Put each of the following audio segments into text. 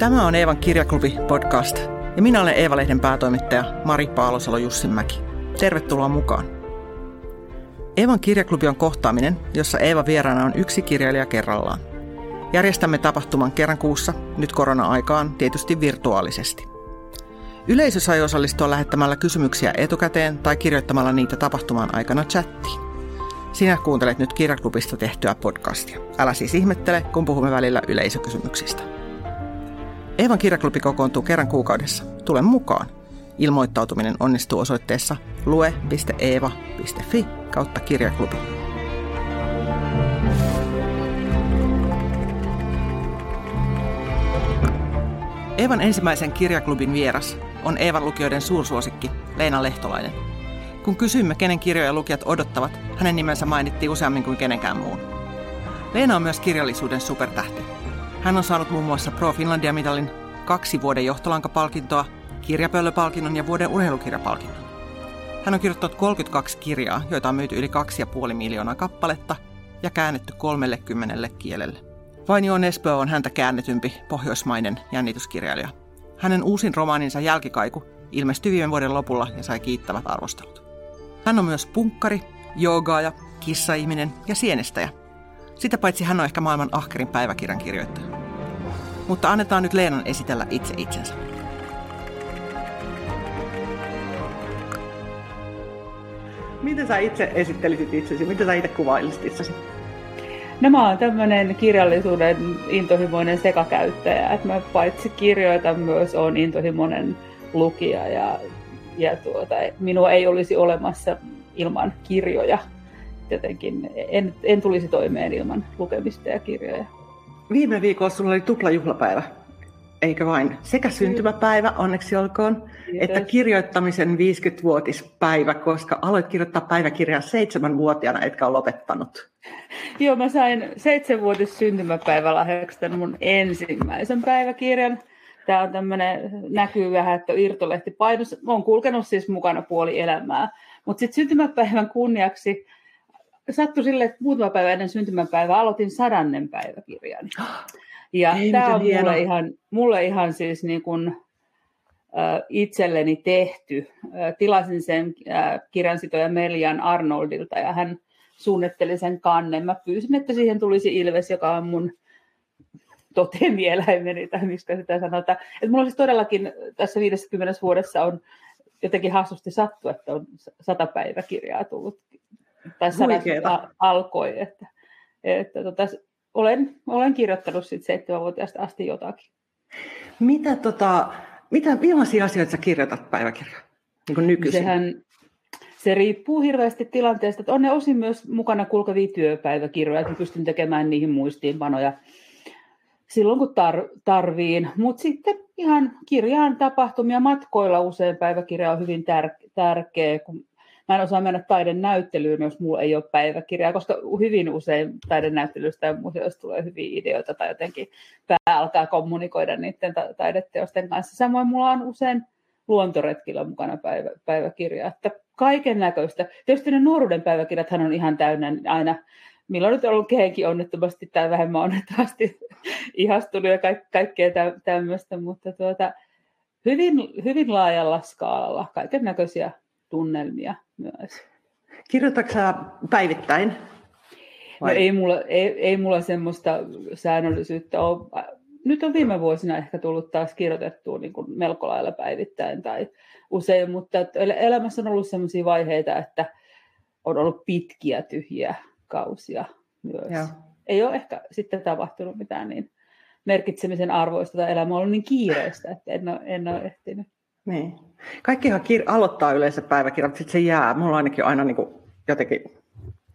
Tämä on Eevan kirjaklubi podcast ja minä olen Eeva-lehden päätoimittaja Mari Paalosalo-Jussinmäki. Tervetuloa mukaan. Eevan kirjaklubi on kohtaaminen, jossa Eeva vieraana on yksi kirjailija kerrallaan. Järjestämme tapahtuman kerran kuussa, nyt korona-aikaan tietysti virtuaalisesti. Yleisö sai osallistua lähettämällä kysymyksiä etukäteen tai kirjoittamalla niitä tapahtuman aikana chattiin. Sinä kuuntelet nyt kirjaklubista tehtyä podcastia. Älä siis ihmettele, kun puhumme välillä yleisökysymyksistä. Eevan kirjaklubi kokoontuu kerran kuukaudessa. Tule mukaan. Ilmoittautuminen onnistuu osoitteessa lue.eeva.fi kautta kirjaklubi. Eevan ensimmäisen kirjaklubin vieras on Eevan lukijoiden suursuosikki Leena Lehtolainen. Kun kysyimme, kenen kirjoja lukijat odottavat, hänen nimensä mainittiin useammin kuin kenenkään muun. Leena on myös kirjallisuuden supertähti. Hän on saanut muun muassa Pro Finlandia-mitalin, kaksi vuoden johtolankapalkintoa, kirjapöllöpalkinnon ja vuoden urheilukirjapalkinnon. Hän on kirjoittanut 32 kirjaa, joita on myyty yli 2,5 miljoonaa kappaletta ja käännetty 30 kielelle. Vainio Nesbø on häntä käännetympi pohjoismainen jännityskirjailija. Hänen uusin romaaninsa Jälkikaiku ilmestyi viime vuoden lopulla ja sai kiittävät arvostelut. Hän on myös punkkari, joogaaja, kissaihminen ja sienestäjä. Sitä paitsi hän on ehkä maailman ahkerin päiväkirjan kirjoittaja. Mutta annetaan nyt Leenan esitellä itse itsensä. Miten sä itse esittelisit itsesi? Miten sä itse kuvailisit itsesi? No mä oon tämmönen kirjallisuuden intohimoinen sekakäyttäjä, että mä paitsi kirjoitan myös on intohimoinen lukija ja, ja tuota, minua ei olisi olemassa ilman kirjoja. Jotenkin en, en tulisi toimeen ilman lukemista ja kirjoja. Viime viikolla sulla oli tuplajuhlapäivä, eikö vain? Sekä syntymäpäivä, onneksi olkoon, Kiitos. että kirjoittamisen 50-vuotispäivä, koska aloit kirjoittaa päiväkirjaa seitsemänvuotiaana, etkä ole lopettanut. Joo, mä sain seitsemänvuotis syntymäpäivälahjaksi tämän mun ensimmäisen päiväkirjan. Tämä on tämmöinen, näkyy vähän, että irtolehti painos. Olen kulkenut siis mukana puoli elämää. Mutta sitten syntymäpäivän kunniaksi sattui sille, että muutama päivä ennen syntymäpäivää aloitin sadannen päiväkirjan. Ja tämä on mulle ihan, mulle ihan siis niin kuin, äh, itselleni tehty. Äh, tilasin sen äh, kirjansitoja Melian Arnoldilta ja hän suunnitteli sen kannen. Mä pyysin, että siihen tulisi Ilves, joka on mun totemieläimeni, tai miksi sitä sanotaan. Että mulla siis todellakin tässä 50 vuodessa on jotenkin hassusti sattu, että on sata päiväkirjaa tullut, tai sadat alkoi, että, että tota, olen, olen kirjoittanut sitten seitsemänvuotiaasta asti jotakin. Mitä, tota, mitä, millaisia asioita sä kirjoitat päiväkirjaa niin nykyisin? Sehän, se riippuu hirveästi tilanteesta. Että on ne osin myös mukana kulkevia työpäiväkirjoja, että pystyn tekemään niihin muistiinpanoja silloin, kun tar- tarviin. Mutta sitten ihan kirjaan tapahtumia matkoilla usein päiväkirja on hyvin tär- tärkeä, kun mä en osaa mennä taiden näyttelyyn, jos mulla ei ole päiväkirjaa, koska hyvin usein taiden näyttelystä ja museosta tulee hyviä ideoita tai jotenkin pää alkaa kommunikoida niiden ta- taideteosten kanssa. Samoin mulla on usein luontoretkillä mukana päivä, päiväkirja, että kaiken näköistä. Tietysti ne nuoruuden päiväkirjathan on ihan täynnä aina milloin nyt on ollut kehenkin onnettomasti tai vähemmän onnettomasti ihastunut ja ka- kaikkea tä- tämmöistä, mutta tuota, hyvin, hyvin laajalla skaalalla kaiken näköisiä tunnelmia myös. Kirjoitatko sä päivittäin? No ei mulla, ei, ei mulla semmoista säännöllisyyttä ole. Nyt on viime vuosina ehkä tullut taas kirjoitettua niin kuin melko lailla päivittäin tai usein, mutta elämässä on ollut sellaisia vaiheita, että on ollut pitkiä tyhjiä kausia myös. Joo. Ei ole ehkä sitten tapahtunut mitään niin merkitsemisen arvoista tai elämä on ollut niin kiireistä, että en ole, en ole ehtinyt. Niin. Kaikkihan kir- aloittaa yleensä päiväkirjat, sitten se jää. Mulla ainakin aina niin kuin jotenkin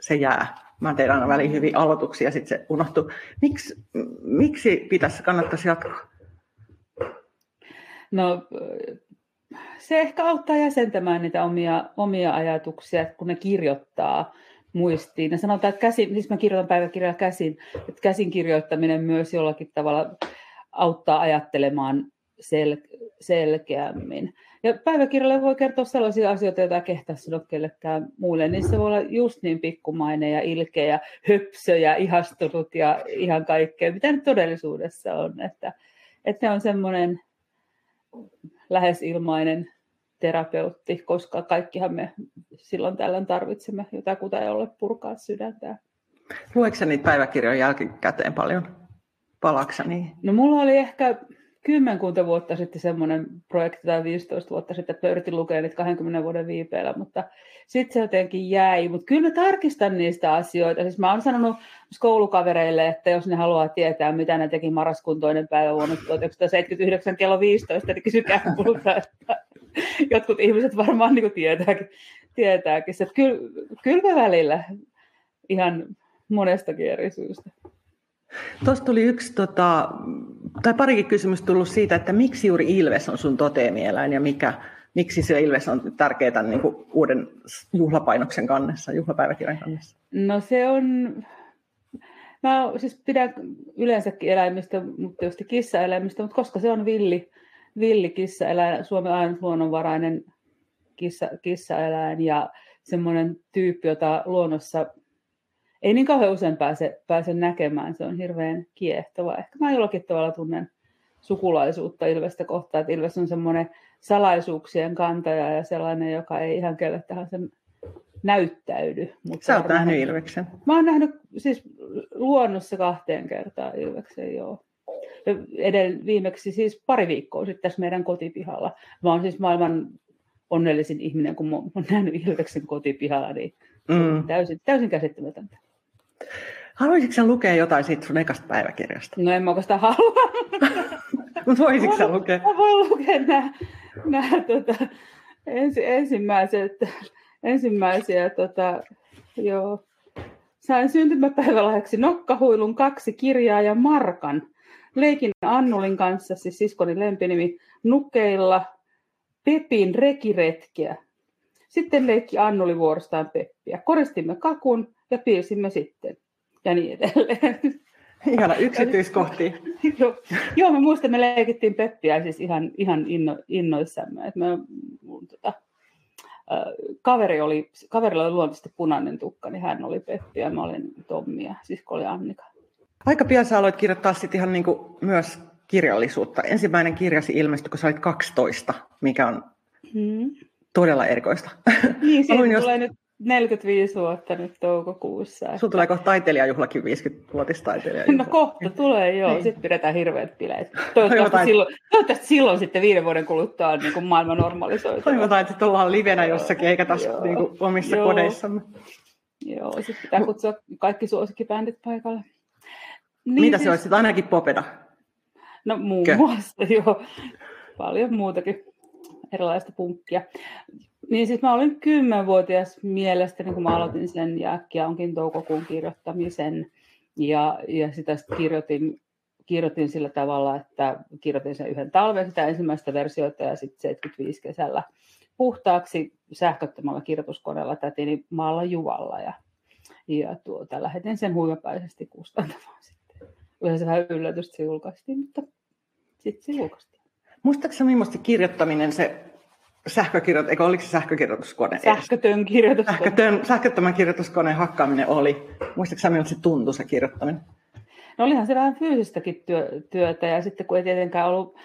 se jää. Mä teen aina väliin hyviä aloituksia, sitten se unohtuu. Miks, miksi pitäisi, kannattaisi jatkaa? No se ehkä auttaa jäsentämään niitä omia, omia ajatuksia, kun ne kirjoittaa muistiin. Ja sanotaan, että käsin, siis mä kirjoitan päiväkirjaa käsin, että käsin kirjoittaminen myös jollakin tavalla auttaa ajattelemaan sel- selkeämmin. Ja päiväkirjalle voi kertoa sellaisia asioita, joita kehtaa sanoa kellekään muille. Niin se voi olla just niin pikkumainen ja ilkeä ja höpsö ja ihastunut ja ihan kaikkea, mitä nyt todellisuudessa on. Että, että on semmoinen lähes ilmainen terapeutti, koska kaikkihan me silloin tällöin tarvitsemme jotakuta, jolle purkaa sydäntä. Lueeko niitä päiväkirjoja jälkikäteen paljon? Palaksa niin? No mulla oli ehkä kymmenkunta vuotta sitten semmoinen projekti tai 15 vuotta sitten, että yritin lukea niitä 20 vuoden viipeellä, mutta sitten se jotenkin jäi. Mutta kyllä mä tarkistan niistä asioita. Siis mä oon sanonut koulukavereille, että jos ne haluaa tietää, mitä ne teki marraskuun toinen päivä vuonna 1979 kello 15, niin kysykää multa, että jotkut ihmiset varmaan niin tietääkin, tietääkin. Että kyllä, kyllä välillä ihan monestakin eri syystä. Tuossa tuli yksi, tota, tai parikin kysymys tullut siitä, että miksi juuri Ilves on sun toteemieläin ja mikä, miksi se Ilves on tärkeää niin kuin uuden juhlapainoksen kannessa, juhlapäiväkirjan kannessa? No se on, mä siis pidän yleensäkin eläimistä, mutta tietysti kissaeläimistä, mutta koska se on villi, villi kissaeläin, Suomen ainut luonnonvarainen kissa, kissaeläin ja semmoinen tyyppi, jota luonnossa ei niin kauhean usein pääse, pääse näkemään. Se on hirveän kiehtova. Ehkä mä jollakin tavalla tunnen sukulaisuutta Ilvestä kohtaan, että Ilves on semmoinen salaisuuksien kantaja ja sellainen, joka ei ihan kelle sen näyttäydy. Mutta Sä oot nähnyt Ilveksen? Mä oon nähnyt siis luonnossa kahteen kertaan Ilveksen, joo. Edell, viimeksi siis pari viikkoa sitten tässä meidän kotipihalla. Mä oon siis maailman onnellisin ihminen, kun mä oon nähnyt Ilveksen kotipihalla, niin mm. täysin, täysin käsittämätöntä. Haluaisitko lukea jotain siitä sun ekasta päiväkirjasta? No en mä sitä halua. Mutta voisitko sä lukea? Mä voin lukea nämä, nämä tota, ensi, ensimmäiset, ensimmäisiä, tota, joo. Sain syntymäpäivälahjaksi nokkahuilun kaksi kirjaa ja markan. Leikin Annulin kanssa, siis siskoni lempinimi, nukeilla Pepin rekiretkiä. Sitten leikki Annuli vuorostaan Peppiä. Koristimme kakun ja piirsimme sitten ja niin edelleen. Ihana yksityiskohti. joo, joo, me muistan, me leikittiin Peppiä siis ihan, ihan inno, innoissamme. Et me, mun, tota, kaveri oli, kaverilla oli luontaisesti punainen tukka, niin hän oli Peppi ja mä olin Tommi ja sisko oli Annika. Aika pian sä aloit kirjoittaa sit ihan niinku myös kirjallisuutta. Ensimmäinen kirjasi ilmestyi, kun sä olit 12, mikä on hmm. todella erikoista. Niin, siitä tulee nyt 45 vuotta nyt toukokuussa. Sulla tulee kohta taiteilijajuhlakin 50-vuotistaiteilija. No kohta tulee, joo. Niin. Sitten pidetään hirveät bileet. Toivottavasti, silloin, toivottavasti silloin sitten viiden vuoden kuluttua on niin kuin maailma normalisoitu. Toivotaan, että sitten ollaan livenä jossakin, eikä tässä niin kuin omissa joo. kodeissamme. Joo, sitten pitää kutsua kaikki suosikkibändit paikalle. Niin, Mitä siis... se olisi ainakin popeda? No muun Kö? muassa, joo. Paljon muutakin erilaista punkkia. Niin siis mä olin kymmenvuotias mielestäni, kun mä aloitin sen ja onkin toukokuun kirjoittamisen. Ja, ja sitä kirjoitin, kirjoitin sillä tavalla, että kirjoitin sen yhden talven sitä ensimmäistä versiota ja sitten 75 kesällä puhtaaksi sähköttömällä kirjoituskoneella tätini maalla Juvalla. Ja, ja tuota, lähetin sen huimapäisesti kustantamaan sitten. Yleensä vähän yllätystä se julkaistiin, mutta sitten se julkaistiin. Muistaakseni millaista kirjoittaminen se sähkökirjoitus, eikö oliko se sähkökirjoituskone? Sähkötön kirjoituskone. Sähkötön, sähköttömän kirjoituskoneen hakkaaminen oli. Muistatko miltä se tuntui se kirjoittaminen? No olihan se vähän fyysistäkin työ, työtä ja sitten kun ei tietenkään ollut,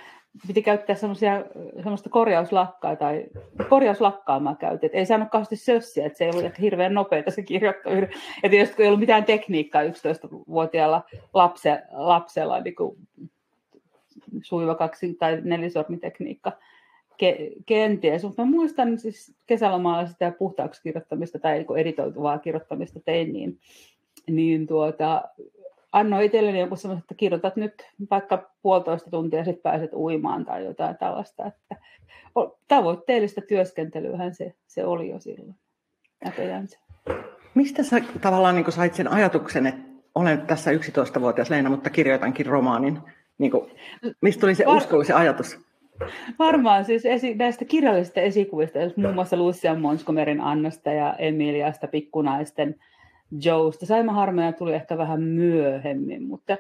piti käyttää semmoista korjauslakkaa tai korjauslakkaa mä käytin, ei saanut kauheasti sössiä, että se ei ollut ehkä hirveän nopeita se kirjoittaminen. Ja tietysti kun ei ollut mitään tekniikkaa 11-vuotiaalla lapse, lapsella, niin kuin suiva kaksi- tai nelisormitekniikka, ke, kenties, mutta mä muistan siis kesälomalla sitä puhtaaksi kirjoittamista tai niin editoituvaa kirjoittamista tein, niin, niin tuota, annoin itselleni joku semmoista, että kirjoitat nyt vaikka puolitoista tuntia ja sitten pääset uimaan tai jotain tällaista. Että tavoitteellista työskentelyähän se, se oli jo silloin näköjään se. Mistä sä tavallaan niin sait sen ajatuksen, että olen tässä 11-vuotias Leena, mutta kirjoitankin romaanin? Niin kuin, mistä tuli se Var... usko, se ajatus? Varmaan siis esi- näistä kirjallisista esikuvista, jos muun muassa Lucian Monskomerin Annasta ja Emiliasta pikkunaisten Joesta. Saima Harmeja tuli ehkä vähän myöhemmin, mutta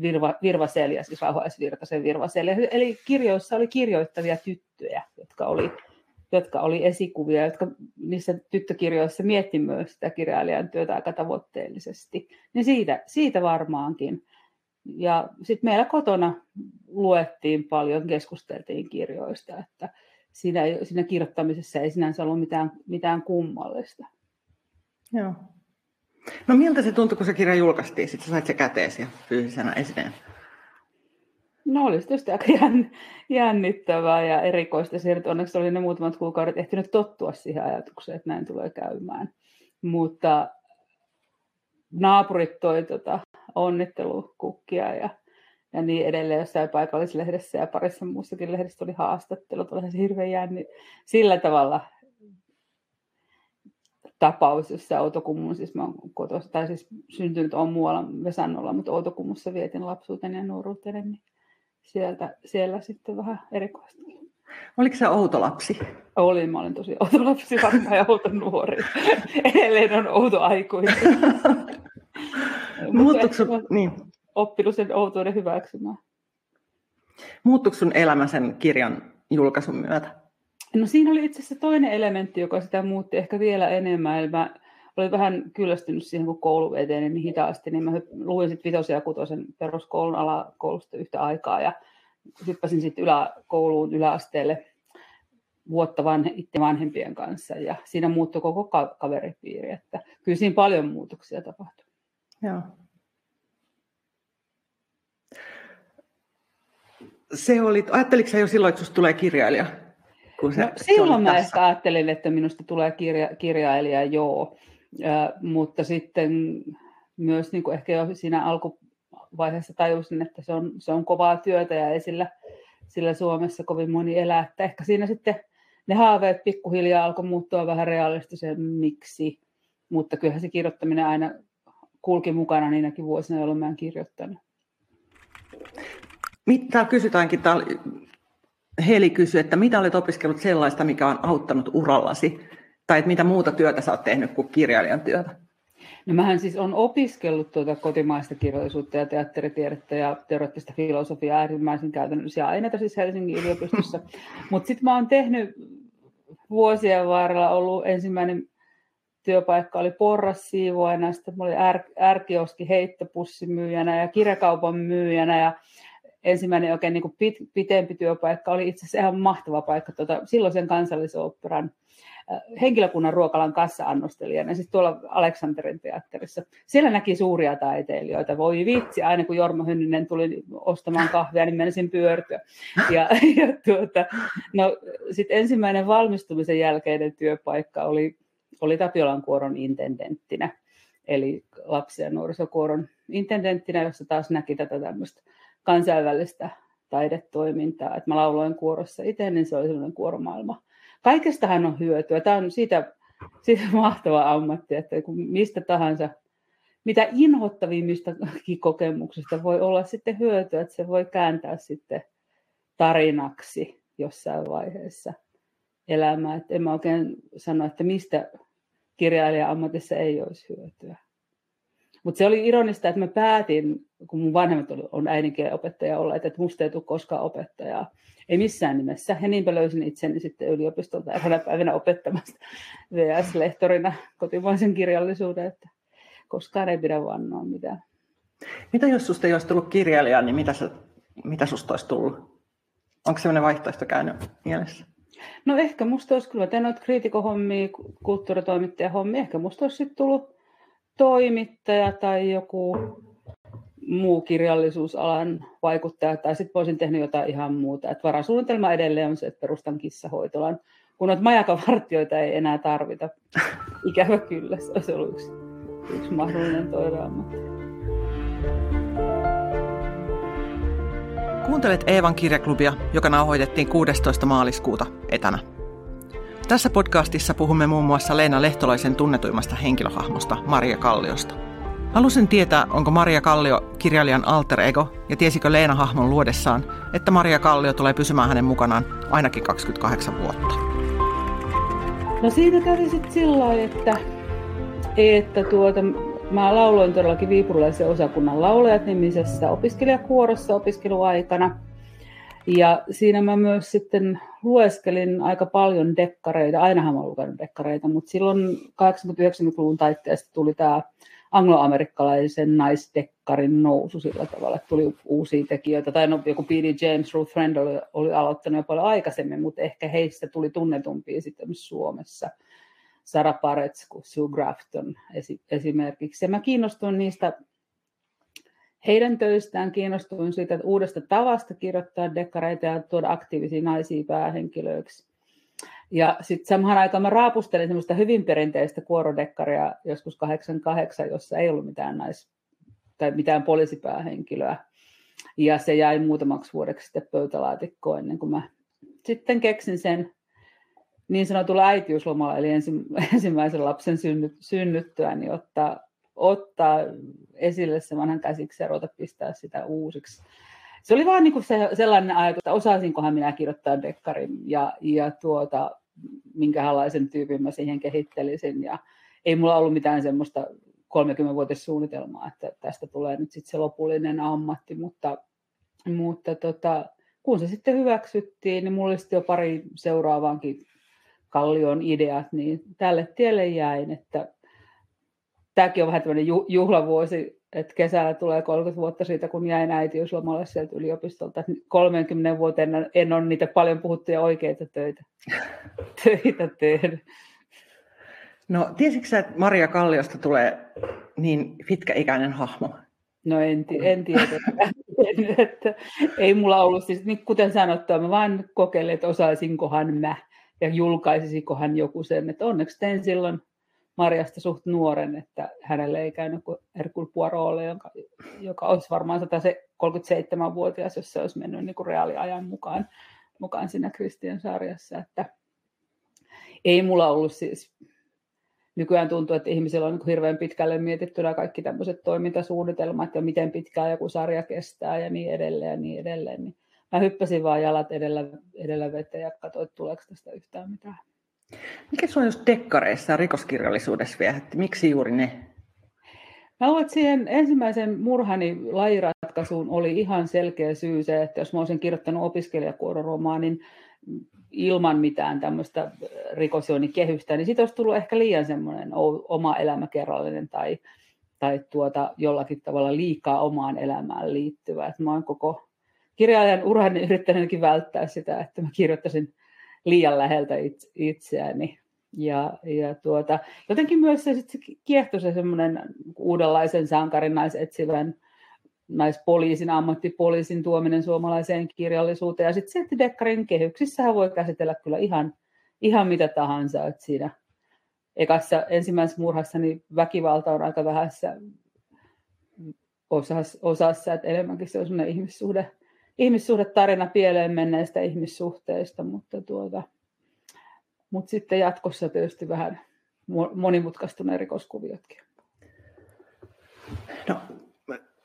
Virva, Virvaselja, siis Rauhaisvirtasen Virvaselja. Eli kirjoissa oli kirjoittavia tyttöjä, jotka oli, jotka oli esikuvia, jotka niissä tyttökirjoissa mietti myös sitä kirjailijan työtä aika tavoitteellisesti. Niin siitä, siitä varmaankin. Ja sitten meillä kotona luettiin paljon, keskusteltiin kirjoista, että siinä, siinä kirjoittamisessa ei sinänsä ollut mitään, mitään kummallista. Joo. No miltä se tuntui, kun se kirja julkaistiin? Sitten sait se käteesi ja fyysisenä esineen. No olisi tietysti aika jännittävää ja erikoista. Se onneksi oli ne muutamat kuukaudet ehtinyt tottua siihen ajatukseen, että näin tulee käymään. Mutta naapurit toi tota, onnittelukukkia ja, ja niin edelleen jossain paikallislehdessä ja parissa muussakin lehdessä oli haastattelu. Oli se hirveän jänni. Sillä tavalla tapaus, jossa Outokummun, siis mä kotos, tai siis syntynyt on muualla Vesannolla, mutta Outokummussa vietin lapsuuteni ja nuoruuteni, niin sieltä, siellä sitten vähän erikoista. Oliko se outo lapsi? Olin, mä olin tosi outo lapsi varmaan ja outo nuori. Edelleen on outo aikuinen. Muuttuiko sun, niin. oppinut sen outouden hyväksymään. Muuttuiko sun elämä sen kirjan julkaisun myötä? No siinä oli itse asiassa toinen elementti, joka sitä muutti ehkä vielä enemmän. Eli mä olin vähän kyllästynyt siihen, kun koulu eteni niin hitaasti, niin mä luin sitten vitosen ja kutosen peruskoulun alakoulusta yhtä aikaa ja hyppäsin sitten yläkouluun yläasteelle vuotta vanhe, itse vanhempien kanssa ja siinä muuttui koko ka- kaveripiiri, että kyllä siinä paljon muutoksia tapahtui. Joo. Se oli, ajatteliko jo silloin, että sinusta tulee kirjailija? Kun se, no, silloin mä ehkä ajattelin, että minusta tulee kirja, kirjailija, joo. Ja, mutta sitten myös niin kuin ehkä jo siinä alkuvaiheessa tajusin, että se on, se on kovaa työtä ja ei sillä, sillä Suomessa kovin moni elää. Että ehkä siinä sitten ne haaveet pikkuhiljaa alkoi muuttua vähän realistisemmiksi, mutta kyllähän se kirjoittaminen aina kulki mukana niinäkin vuosina, jolloin mä en kirjoittanut. Täällä kysytäänkin, täällä Heli kysyi, että mitä olet opiskellut sellaista, mikä on auttanut urallasi, tai että mitä muuta työtä sä oot tehnyt kuin kirjailijan työtä? No mähän siis on opiskellut tuota kotimaista kirjallisuutta ja teatteritiedettä ja teoreettista filosofiaa äärimmäisen käytännöllisiä aineita siis Helsingin yliopistossa. Mutta sitten mä oon tehnyt vuosien varrella ollut ensimmäinen työpaikka oli porrassiivoina, sitten mä olin är, ärkioski heittopussimyyjänä ja kirjakaupan myyjänä ja ensimmäinen oikein niin kuin pit, pitempi työpaikka oli itse asiassa ihan mahtava paikka tuota, silloisen kansallisoopperan äh, henkilökunnan ruokalan kassa-annostelijana, siis tuolla Aleksanterin teatterissa. Siellä näki suuria taiteilijoita. Voi vitsi, aina kun Jorma Hynninen tuli ostamaan kahvia, niin menisin pyörtyä. Ja, ja tuota, no, sitten ensimmäinen valmistumisen jälkeinen työpaikka oli, oli Tapiolan kuoron intendenttinä, eli lapsi- ja nuorisokuoron intendenttinä, jossa taas näki tätä tämmöistä kansainvälistä taidetoimintaa. Että mä lauloin kuorossa itse, niin se oli sellainen kuoromaailma. Kaikestahan on hyötyä. Tämä on siitä, siitä mahtava ammatti, että mistä tahansa, mitä inhottavimmista kokemuksista voi olla sitten hyötyä, että se voi kääntää sitten tarinaksi jossain vaiheessa elämää. Että en mä oikein sano, että mistä kirjailija-ammatissa ei olisi hyötyä. Mutta se oli ironista, että mä päätin, kun mun vanhemmat on äidinkielen opettaja olleet, että musta ei tule koskaan opettajaa. Ei missään nimessä. Ja niinpä löysin itseni sitten yliopistolta eräänä päivänä opettamasta VS-lehtorina kotimaisen kirjallisuuden, että koskaan ei pidä vannoa mitään. Mitä jos susta ei olisi tullut kirjailija, niin mitä, sä, mitä susta olisi tullut? Onko sellainen vaihtoehto käynyt mielessä? No ehkä musta olisi kyllä, tein noita kriitikohommia, kulttuuritoimittajahommia, ehkä musta olisi sitten tullut toimittaja tai joku muu kirjallisuusalan vaikuttaja, tai sitten voisin tehnyt jotain ihan muuta. Et varasuunnitelma edelleen on se, että perustan kissahoitolan, kun noita majakavartioita ei enää tarvita. Ikävä kyllä, se olisi ollut yksi, yksi mahdollinen toiveammatti. Kuuntelet Eevan kirjaklubia, joka nauhoitettiin 16. maaliskuuta etänä. Tässä podcastissa puhumme muun muassa Leena Lehtolaisen tunnetuimmasta henkilöhahmosta Maria Kalliosta. Halusin tietää, onko Maria Kallio kirjailijan alter ego ja tiesikö Leena hahmon luodessaan, että Maria Kallio tulee pysymään hänen mukanaan ainakin 28 vuotta. No siinä kävi sitten sillä että, että tuota, mä lauloin todellakin viipurilaisen osakunnan laulajat nimisessä opiskelijakuorossa opiskeluaikana – ja siinä mä myös sitten lueskelin aika paljon dekkareita, ainahan mä olen lukenut dekkareita, mutta silloin 80-90-luvun taitteesta tuli tämä angloamerikkalaisen naisdekkarin nousu sillä tavalla, että tuli uusia tekijöitä. Tai no, joku P.D. James, Ruth Friend oli, oli aloittanut jo paljon aikaisemmin, mutta ehkä heistä tuli tunnetumpia sitten Suomessa. Sarah Paretsku, Sue Grafton esimerkiksi. Ja mä kiinnostuin niistä heidän töistään, kiinnostuin siitä uudesta tavasta kirjoittaa dekkareita ja tuoda aktiivisia naisia päähenkilöiksi. Ja sitten samaan aikaan mä raapustelin semmoista hyvin perinteistä kuorodekkaria joskus 88, jossa ei ollut mitään nais- tai mitään poliisipäähenkilöä. Ja se jäi muutamaksi vuodeksi sitten pöytälaatikkoon ennen kuin mä sitten keksin sen niin sanotulla äitiyslomalla, eli ensimmäisen lapsen synnyt, synnyttyä, niin ottaa, ottaa esille se vanhan käsiksi ja ruveta pistää sitä uusiksi. Se oli vaan niin kuin se, sellainen ajatus, että osaisinkohan minä kirjoittaa dekkarin ja, ja tuota, minkälaisen tyypin mä siihen kehittelisin. Ja ei mulla ollut mitään semmoista 30-vuotissuunnitelmaa, että tästä tulee nyt sitten se lopullinen ammatti, mutta, mutta tota, kun se sitten hyväksyttiin, niin mulla oli sitten jo pari seuraavaankin kallion ideat, niin tälle tielle jäin, että tämäkin on vähän tämmöinen juhlavuosi, että kesällä tulee 30 vuotta siitä, kun jäin äitiyslomalle sieltä yliopistolta. 30 vuoteen en ole niitä paljon puhuttuja oikeita töitä, töitä tehnyt. No, tiesitkö sä, että Maria Kalliosta tulee niin pitkäikäinen hahmo? No en, en tiedä. että ei mulla ollut, siis niin kuten sanottua, mä vaan kokeilin, että osaisinkohan mä ja julkaisisikohan joku sen, että onneksi tein silloin Marjasta suht nuoren, että hänelle ei käynyt kuin Hercule Poirot, joka, joka olisi varmaan 137-vuotias, jos se olisi mennyt niin kuin reaaliajan mukaan, mukaan siinä Kristian sarjassa. Että ei mulla ollut siis, nykyään tuntuu, että ihmisillä on niin hirveän pitkälle mietittynä kaikki tämmöiset toimintasuunnitelmat ja miten pitkään joku sarja kestää ja niin edelleen ja niin edelleen. Niin mä hyppäsin vaan jalat edellä, edellä veteen ja katsoin, että tuleeko tästä yhtään mitään. Mikä sinua just dekkareissa ja rikoskirjallisuudessa viehätti? Miksi juuri ne? Mä luulen, että siihen ensimmäisen murhani lajiratkaisuun oli ihan selkeä syy se, että jos mä olisin kirjoittanut opiskelijakuororomaanin ilman mitään tämmöistä rikosjoinnikehystä, niin siitä olisi tullut ehkä liian semmoinen oma elämäkerrallinen tai, tai tuota, jollakin tavalla liikaa omaan elämään liittyvä. Että mä oon koko kirjailijan urani yrittänytkin välttää sitä, että mä kirjoittaisin liian läheltä itseäni. Ja, ja tuota, jotenkin myös se, se kiehtoi se semmoinen uudenlaisen sankarin naisetsivän naispoliisin, ammattipoliisin tuominen suomalaiseen kirjallisuuteen. Ja sitten se, että Dekkarin kehyksissähän voi käsitellä kyllä ihan, ihan mitä tahansa. Että siinä ekassa ensimmäisessä murhassa niin väkivalta on aika vähässä osassa, osassa että enemmänkin se on sellainen ihmissuhde ihmissuhdetarina pieleen menneistä ihmissuhteista, mutta, tuota, mutta sitten jatkossa tietysti vähän monimutkaistuneen rikoskuviotkin. No,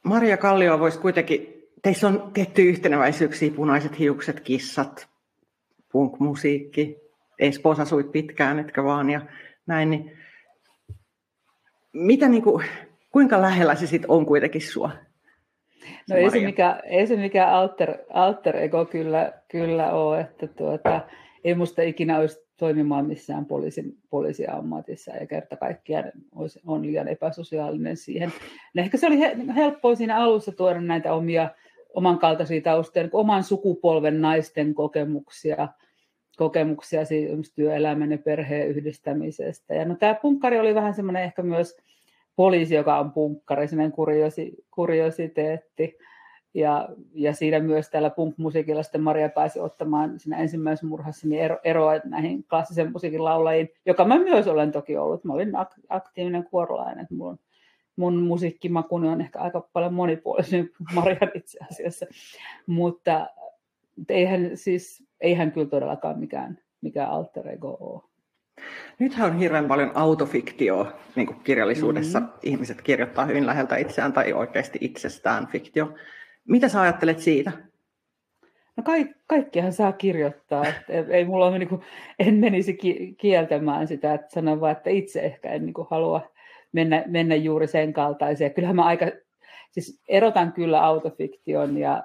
Maria Kallio voisi kuitenkin, teissä on tietty yhteneväisyyksiä, punaiset hiukset, kissat, punk-musiikki, Espoossa asuit pitkään, etkä vaan, ja näin, niin mitä niin kuin, kuinka lähellä se sitten on kuitenkin sua? No ei se, mikä, ei se mikä alter, alter ego kyllä, kyllä ole, että tuota, ei musta ikinä olisi toimimaan missään poliisin, poliisiammatissa ja kerta kaikkiaan olisi, on liian epäsosiaalinen siihen. Ja ehkä se oli helppoa siinä alussa tuoda näitä omia oman kaltaisia taustoja, niin oman sukupolven naisten kokemuksia, kokemuksia työelämän ja perheen yhdistämisestä. Ja no, tämä punkkari oli vähän semmoinen ehkä myös poliisi, joka on punkkari, sellainen kuriosi, kuriositeetti. Ja, ja siinä myös täällä punk-musiikilla sitten Maria pääsi ottamaan siinä ensimmäisessä murhassa niin ero, eroa näihin klassisen musiikin laulajiin, joka mä myös olen toki ollut. Mä olin ak- aktiivinen kuorolainen, että mun, mun musiikkimakuni on ehkä aika paljon monipuolisempi kuin Marian itse asiassa. Mutta eihän, siis, eihän kyllä todellakaan mikään, mikään alter ego ole. Nythän on hirveän paljon autofiktioa niin kuin kirjallisuudessa. Mm-hmm. Ihmiset kirjoittaa hyvin läheltä itseään tai oikeasti itsestään fiktio. Mitä sä ajattelet siitä? No ka- kaikkihan saa kirjoittaa. Että ei mulla ole, niin kuin, en menisi ki- kieltämään sitä, että sanon vaan, että itse ehkä en niin kuin, halua mennä, mennä juuri sen kaltaiseen. Kyllähän mä aika, siis erotan kyllä autofiktion ja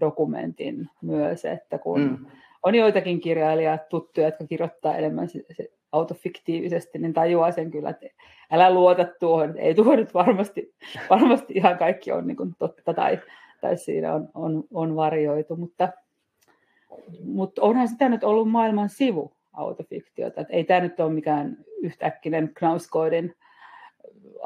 dokumentin myös, että kun mm. On joitakin kirjailijat tuttuja, jotka kirjoittaa enemmän autofiktiivisesti, niin tajuaa sen kyllä, että älä luota tuohon, ei tuo nyt varmasti, varmasti ihan kaikki on niin totta tai, tai siinä on, on, on varjoitu, mutta, mutta onhan sitä nyt ollut maailman sivu autofiktiota, että ei tämä nyt ole mikään yhtäkkinen Knauskoidin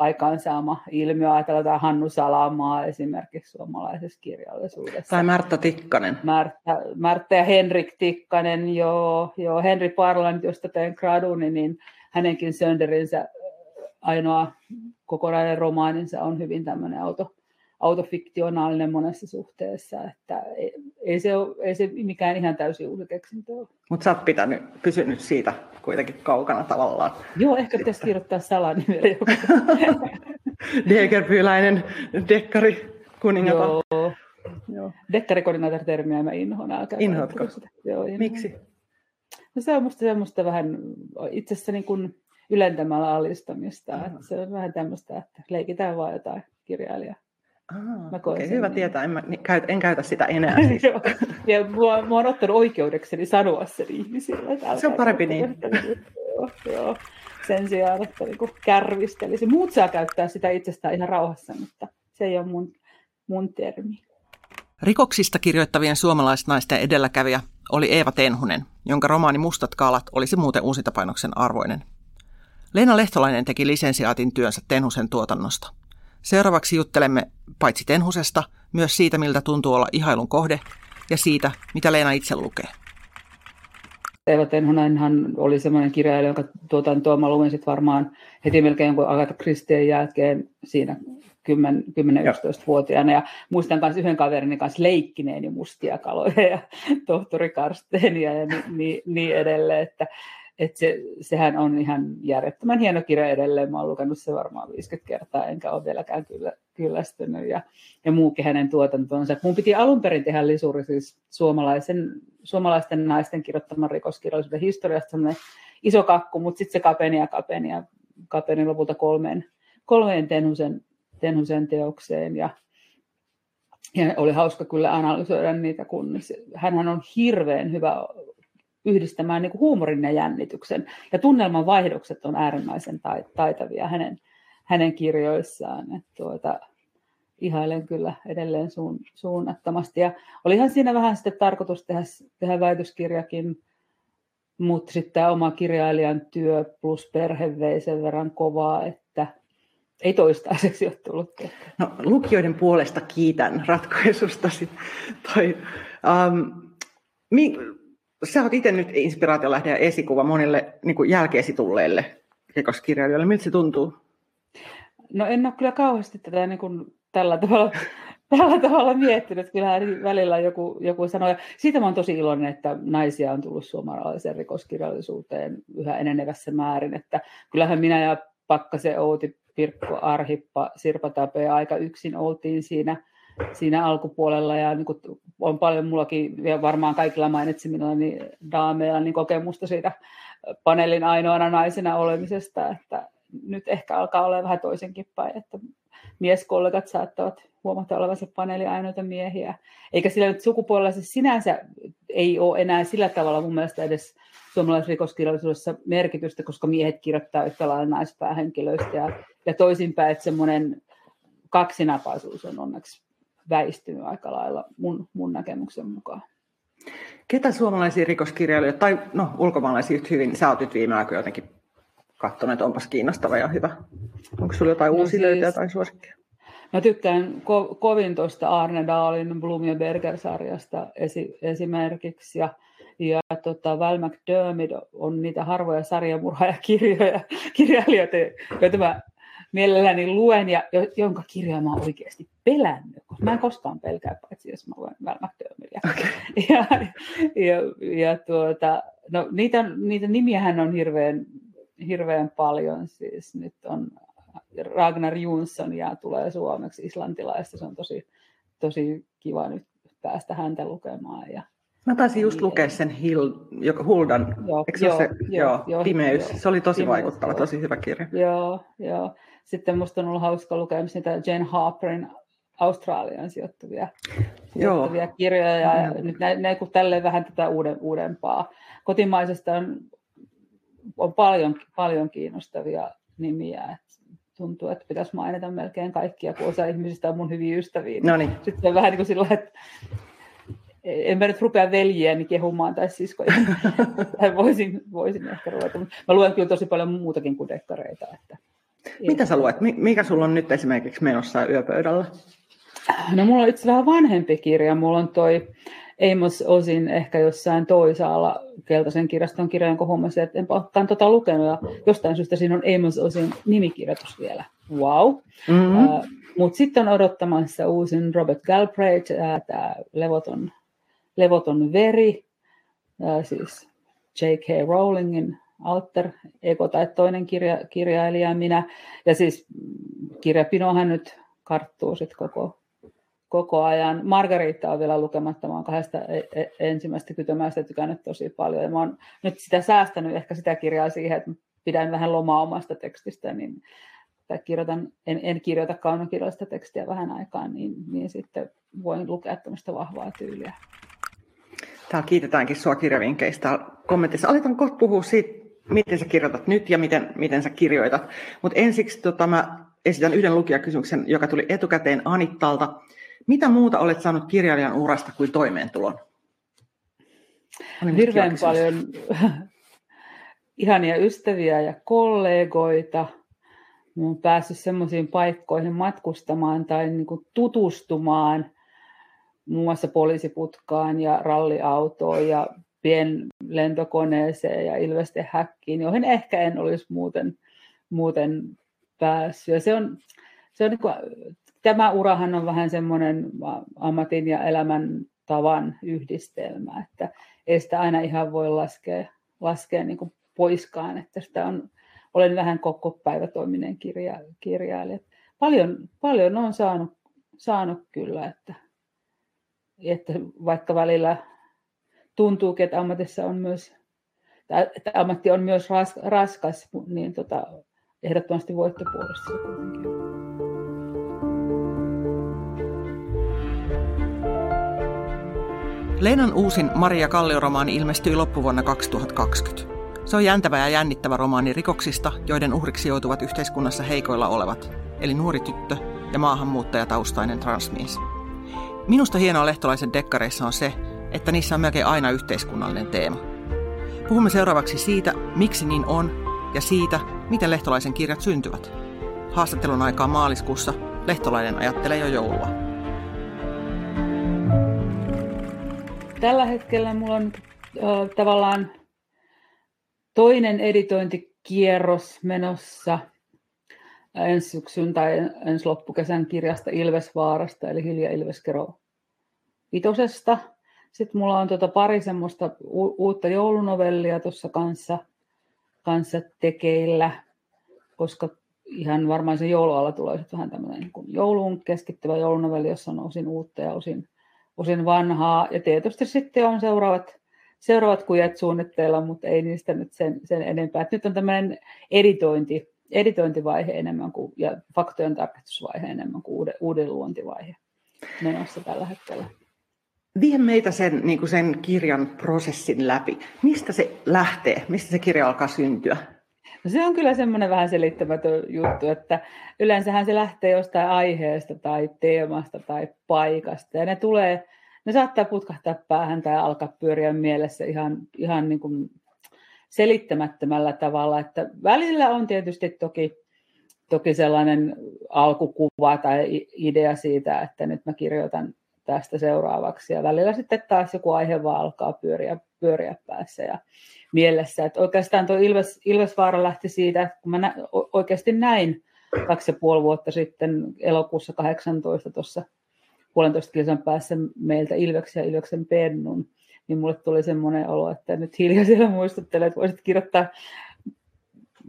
aikaansaama ilmiö. Ajatellaan Hannu Salamaa esimerkiksi suomalaisessa kirjallisuudessa. Tai Märtä Tikkanen. Märtä, Märtä ja Henrik Tikkanen, joo. joo Henri Parland, josta tein graduni, niin hänenkin Sönderinsä ainoa kokonainen romaaninsa on hyvin tämmöinen auto, autofiktionaalinen monessa suhteessa, että ei, se, ole, ei se mikään ihan täysin uusi keksintö ole. Mutta sä oot pitänyt, pysynyt siitä kuitenkin kaukana tavallaan. Joo, ehkä pitäisi kirjoittaa salanimellä joku. Degerpyläinen dekkari kuningatar. Joo. Joo. Dekkarikuningatar-termiä mä inhoan. Inhoatko? Joo, inhoan. Miksi? No se on musta semmoista vähän itse asiassa niin kuin ylentämällä alistamista. Että se on vähän tämmöistä, että leikitään vaan jotain kirjailijaa. Aha, okay, hyvä niin. tietää, en, mä, en käytä sitä enää. Siis. ja mua, mua on ottanut oikeudekseni sanoa sen ihmisille. Että se on parempi niin. joo, joo. Sen sijaan, että niin kärvistelisi. Muut saa käyttää sitä itsestään ihan rauhassa, mutta se ei ole mun, mun termi. Rikoksista kirjoittavien suomalaisnaisten edelläkävijä oli Eeva Tenhunen, jonka romaani Mustat kalat olisi muuten uusintapainoksen arvoinen. Leena Lehtolainen teki lisensiaatin työnsä Tenhusen tuotannosta – Seuraavaksi juttelemme paitsi Tenhusesta, myös siitä, miltä tuntuu olla ihailun kohde ja siitä, mitä Leena itse lukee. Eeva Tenhunenhan oli semmoinen kirjailija, jonka tuotantoa mä luin sitten varmaan heti melkein jonkun Agatha Christien jälkeen siinä 10-11-vuotiaana. Ja muistan myös yhden kaverini kanssa leikkineeni mustia kaloja ja tohtori Karsteenia ja niin, niin, niin edelleen. Että et se, sehän on ihan järjettömän hieno kirja edelleen. Mä oon lukenut se varmaan 50 kertaa, enkä ole vieläkään kyllä, kyllästynyt. Ja, ja muukin hänen tuotantonsa. Mun piti alun perin tehdä lisuri siis suomalaisen, suomalaisten naisten kirjoittaman rikoskirjallisuuden historiasta iso kakku, mutta sitten se kapeni ja kapeni ja kapeni lopulta kolmeen, kolmeen Tenhusen, Tenhusen teokseen. Ja, ja oli hauska kyllä analysoida niitä, kun hän on hirveän hyvä yhdistämään niin kuin huumorin ja jännityksen. Ja tunnelman vaihdokset on äärimmäisen taitavia hänen, hänen kirjoissaan. Että tuota, ihailen kyllä edelleen suun, suunnattomasti. Ja olihan siinä vähän sitten tarkoitus tehdä, tehdä väitöskirjakin, mutta sitten tämä oma kirjailijan työ plus perhe vei sen verran kovaa, että ei toistaiseksi ole tullut. No, lukijoiden puolesta kiitän ratkaisustasi. Toi, um, mi, sä oot itse nyt inspiraatiolähde ja esikuva monille niin kuin jälkeesi tulleille rikoskirjailijoille. Miltä se tuntuu? No en ole kyllä kauheasti tätä niin kuin tällä tavalla tällä tavalla miettinyt. Kyllähän välillä joku, joku sanoi. Siitä mä olen tosi iloinen, että naisia on tullut suomalaiseen rikoskirjallisuuteen yhä enenevässä määrin. Että kyllähän minä ja Pakkasen Outi, Pirkko Arhippa, Sirpa Tapea aika yksin oltiin siinä – siinä alkupuolella ja niin kuin on paljon mullakin ja varmaan kaikilla mainitsemilla niin daameilla niin kokemusta siitä paneelin ainoana naisena olemisesta, että nyt ehkä alkaa olla vähän toisenkin päin, että mieskollegat saattavat huomata olevansa paneeli ainoita miehiä. Eikä sillä nyt sukupuolella se sinänsä ei ole enää sillä tavalla mun mielestä edes suomalaisessa rikoskirjallisuudessa merkitystä, koska miehet kirjoittaa yhtä lailla naispäähenkilöistä ja, ja toisinpäin, että semmoinen kaksinapaisuus on onneksi väistynyt aika lailla mun, mun näkemyksen mukaan. Ketä suomalaisia rikoskirjailijoita, tai no ulkomaalaisia yhtä hyvin, sä oot nyt viime aikoina jotenkin katsonut, että onpas kiinnostava ja hyvä. Onko sulla jotain no uusia siis, löytöjä tai suosikkeja? Mä tykkään ko- kovin tuosta Arne Daalin Blum ja Berger-sarjasta esi- esimerkiksi. Ja, ja tota, Val McDermid on niitä harvoja sarjamurhaajakirjoja, kirjailijoita, joita mä mielelläni luen ja jonka kirjaa mä oikeasti pelännyt. Koska mä en koskaan pelkää, paitsi jos mä luen Val Okay. Ja, ja, ja tuota, no, niitä, niitä nimiähän on hirveän, hirveän paljon. Siis nyt on Ragnar Jonsson ja tulee suomeksi islantilaista. Se on tosi, tosi kiva nyt päästä häntä lukemaan. Ja, Mä taisin just niin, lukea sen Hil, joka, Huldan, joo, eikö joo, se, joo, joo, Pimeys? Joo, se oli tosi Pimeys, vaikuttava, joo. tosi hyvä kirja. Joo, joo. Sitten musta on ollut hauska lukea niitä Jane Harperin Australian sijoittuvia, sijoittuvia kirjoja. Ja mm. nyt ne, ne kun tälleen vähän tätä uuden, uudempaa. Kotimaisesta on on paljon, paljon kiinnostavia nimiä. Et tuntuu, että pitäisi mainita melkein kaikkia, kun osa ihmisistä on mun hyviä ystäviä. No niin. Sitten on vähän niin kuin sillä että en mä nyt rupea veljiäni kehumaan tai siskoja. voisin, voisin ehkä ruveta. Mä luen kyllä tosi paljon muutakin kuin dekkareita. Että Mitä sä luet? Mikä sulla on nyt esimerkiksi menossa yöpöydällä? No mulla on itse vähän vanhempi kirja. Mulla on toi Amos Osin ehkä jossain toisaalla keltaisen kirjaston kirja, jonka huomasin, että enpä olekaan tota lukenut. Ja jostain syystä siinä on Amos Osin nimikirjoitus vielä. Wow. Mm-hmm. Uh, Mutta sitten on odottamassa uusin Robert Galbraith, uh, tämä levoton, levoton veri, uh, siis J.K. Rowlingin alter ego tai toinen kirja, kirjailija minä. Ja siis kirjapinohan nyt karttuu sitten koko koko ajan. Margarita on vielä lukematta, mä oon kahdesta e-, e-, ensimmäistä kytömäistä tykännyt tosi paljon. Ja mä oon nyt sitä säästänyt ehkä sitä kirjaa siihen, että pidän vähän lomaa omasta tekstistä, niin tai kirjoitan, en, en kirjoita kaunokirjallista tekstiä vähän aikaa, niin, niin sitten voin lukea tämmöistä vahvaa tyyliä. Täällä kiitetäänkin sua kirjavinkkeistä kommentissa. Aletaan kohta puhua siitä, miten sä kirjoitat nyt ja miten, miten sä kirjoitat. Mutta ensiksi tota, mä esitän yhden lukijakysymyksen, joka tuli etukäteen Anittalta. Mitä muuta olet saanut kirjailijan urasta kuin toimeentulon? Hirveän paljon ihania ystäviä ja kollegoita. Olen päässyt semmoisiin paikkoihin matkustamaan tai niin kuin tutustumaan muun muassa poliisiputkaan ja ralliautoon ja pienlentokoneeseen ja ilvestehäkkiin, joihin ehkä en olisi muuten, muuten päässyt. Ja se on, se on niin kuin tämä urahan on vähän semmoinen ammatin ja elämän tavan yhdistelmä, että ei sitä aina ihan voi laskea, laskea niin kuin poiskaan, että sitä on, olen vähän koko päivätoiminen kirja, kirjailija. Paljon, paljon on saanut, saanut kyllä, että, että vaikka välillä tuntuu, että ammatissa on myös, että ammatti on myös ras, raskas, niin tota, ehdottomasti voittopuolessa kuitenkin. Leenan uusin Maria Kallio-romaani ilmestyi loppuvuonna 2020. Se on jäntävä ja jännittävä romaani rikoksista, joiden uhriksi joutuvat yhteiskunnassa heikoilla olevat, eli nuori tyttö ja maahanmuuttajataustainen transmies. Minusta hienoa lehtolaisen dekkareissa on se, että niissä on melkein aina yhteiskunnallinen teema. Puhumme seuraavaksi siitä, miksi niin on, ja siitä, miten lehtolaisen kirjat syntyvät. Haastattelun aikaa maaliskuussa Lehtolainen ajattelee jo joulua. Tällä hetkellä mulla on äh, tavallaan toinen editointikierros menossa ensi syksyn tai ensi loppukesän kirjasta Ilvesvaarasta, eli Hilja Ilveskero vitosesta. Sitten mulla on tuota pari semmoista u- uutta joulunovellia tuossa kanssa, kanssa tekeillä, koska ihan varmaan se joulualla tulee vähän tämmöinen niin jouluun keskittyvä joulunovelli, jossa on osin uutta ja osin osin vanhaa. Ja tietysti sitten on seuraavat, seuraavat kujet suunnitteilla, mutta ei niistä nyt sen, sen enempää. Et nyt on tämmöinen editointi, editointivaihe enemmän kuin, ja faktojen tarkastusvaihe enemmän kuin uuden, uuden luontivaihe menossa tällä hetkellä. Vie meitä sen, niin kuin sen kirjan prosessin läpi. Mistä se lähtee? Mistä se kirja alkaa syntyä? No se on kyllä semmoinen vähän selittämätön juttu, että yleensähän se lähtee jostain aiheesta tai teemasta tai paikasta. Ja ne tulee, ne saattaa putkahtaa päähän tai alkaa pyöriä mielessä ihan, ihan niin kuin selittämättömällä tavalla. Että välillä on tietysti toki, toki sellainen alkukuva tai idea siitä, että nyt mä kirjoitan tästä seuraavaksi. Ja välillä sitten taas joku aihe vaan alkaa pyöriä, pyöriä päässä ja mielessä. Että oikeastaan tuo Ilves, Ilvesvaara lähti siitä, että kun mä nä, oikeasti näin kaksi ja puoli vuotta sitten elokuussa 18 tuossa puolentoista kilsan päässä meiltä Ilveksen ja Ilveksen pennun, niin mulle tuli semmoinen olo, että nyt hiljaisella muistuttelee, että voisit kirjoittaa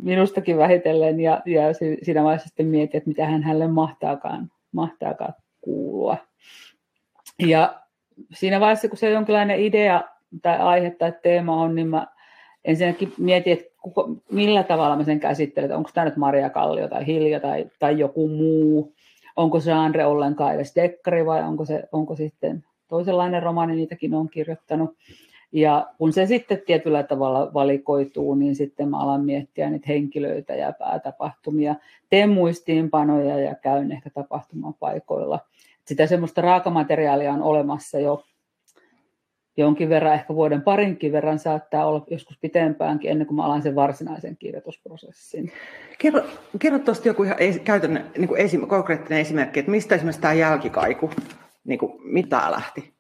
minustakin vähitellen ja, ja siinä vaiheessa sitten mietin, että mitä hän hänelle mahtaakaan, mahtaakaan kuulua. Ja siinä vaiheessa, kun se jonkinlainen idea tai aihe tai teema on, niin mä ensinnäkin mietin, että kuka, millä tavalla mä sen käsittelen, onko tämä nyt Maria Kallio tai Hilja tai, tai joku muu, onko se Andre ollenkaan edes dekkari vai onko se onko sitten toisenlainen romaani, niitäkin on kirjoittanut. Ja kun se sitten tietyllä tavalla valikoituu, niin sitten mä alan miettiä niitä henkilöitä ja päätapahtumia, teen muistiinpanoja ja käyn ehkä tapahtumapaikoilla. Sitä semmoista raakamateriaalia on olemassa jo jonkin verran, ehkä vuoden parinkin verran saattaa olla joskus pitempäänkin ennen kuin mä alan sen varsinaisen kirjoitusprosessin. Kerro, kerro tuosta joku ihan käytännön niin kuin esim, konkreettinen esimerkki, että mistä esimerkiksi tämä jälkikaiku, niin kuin, mitä lähti?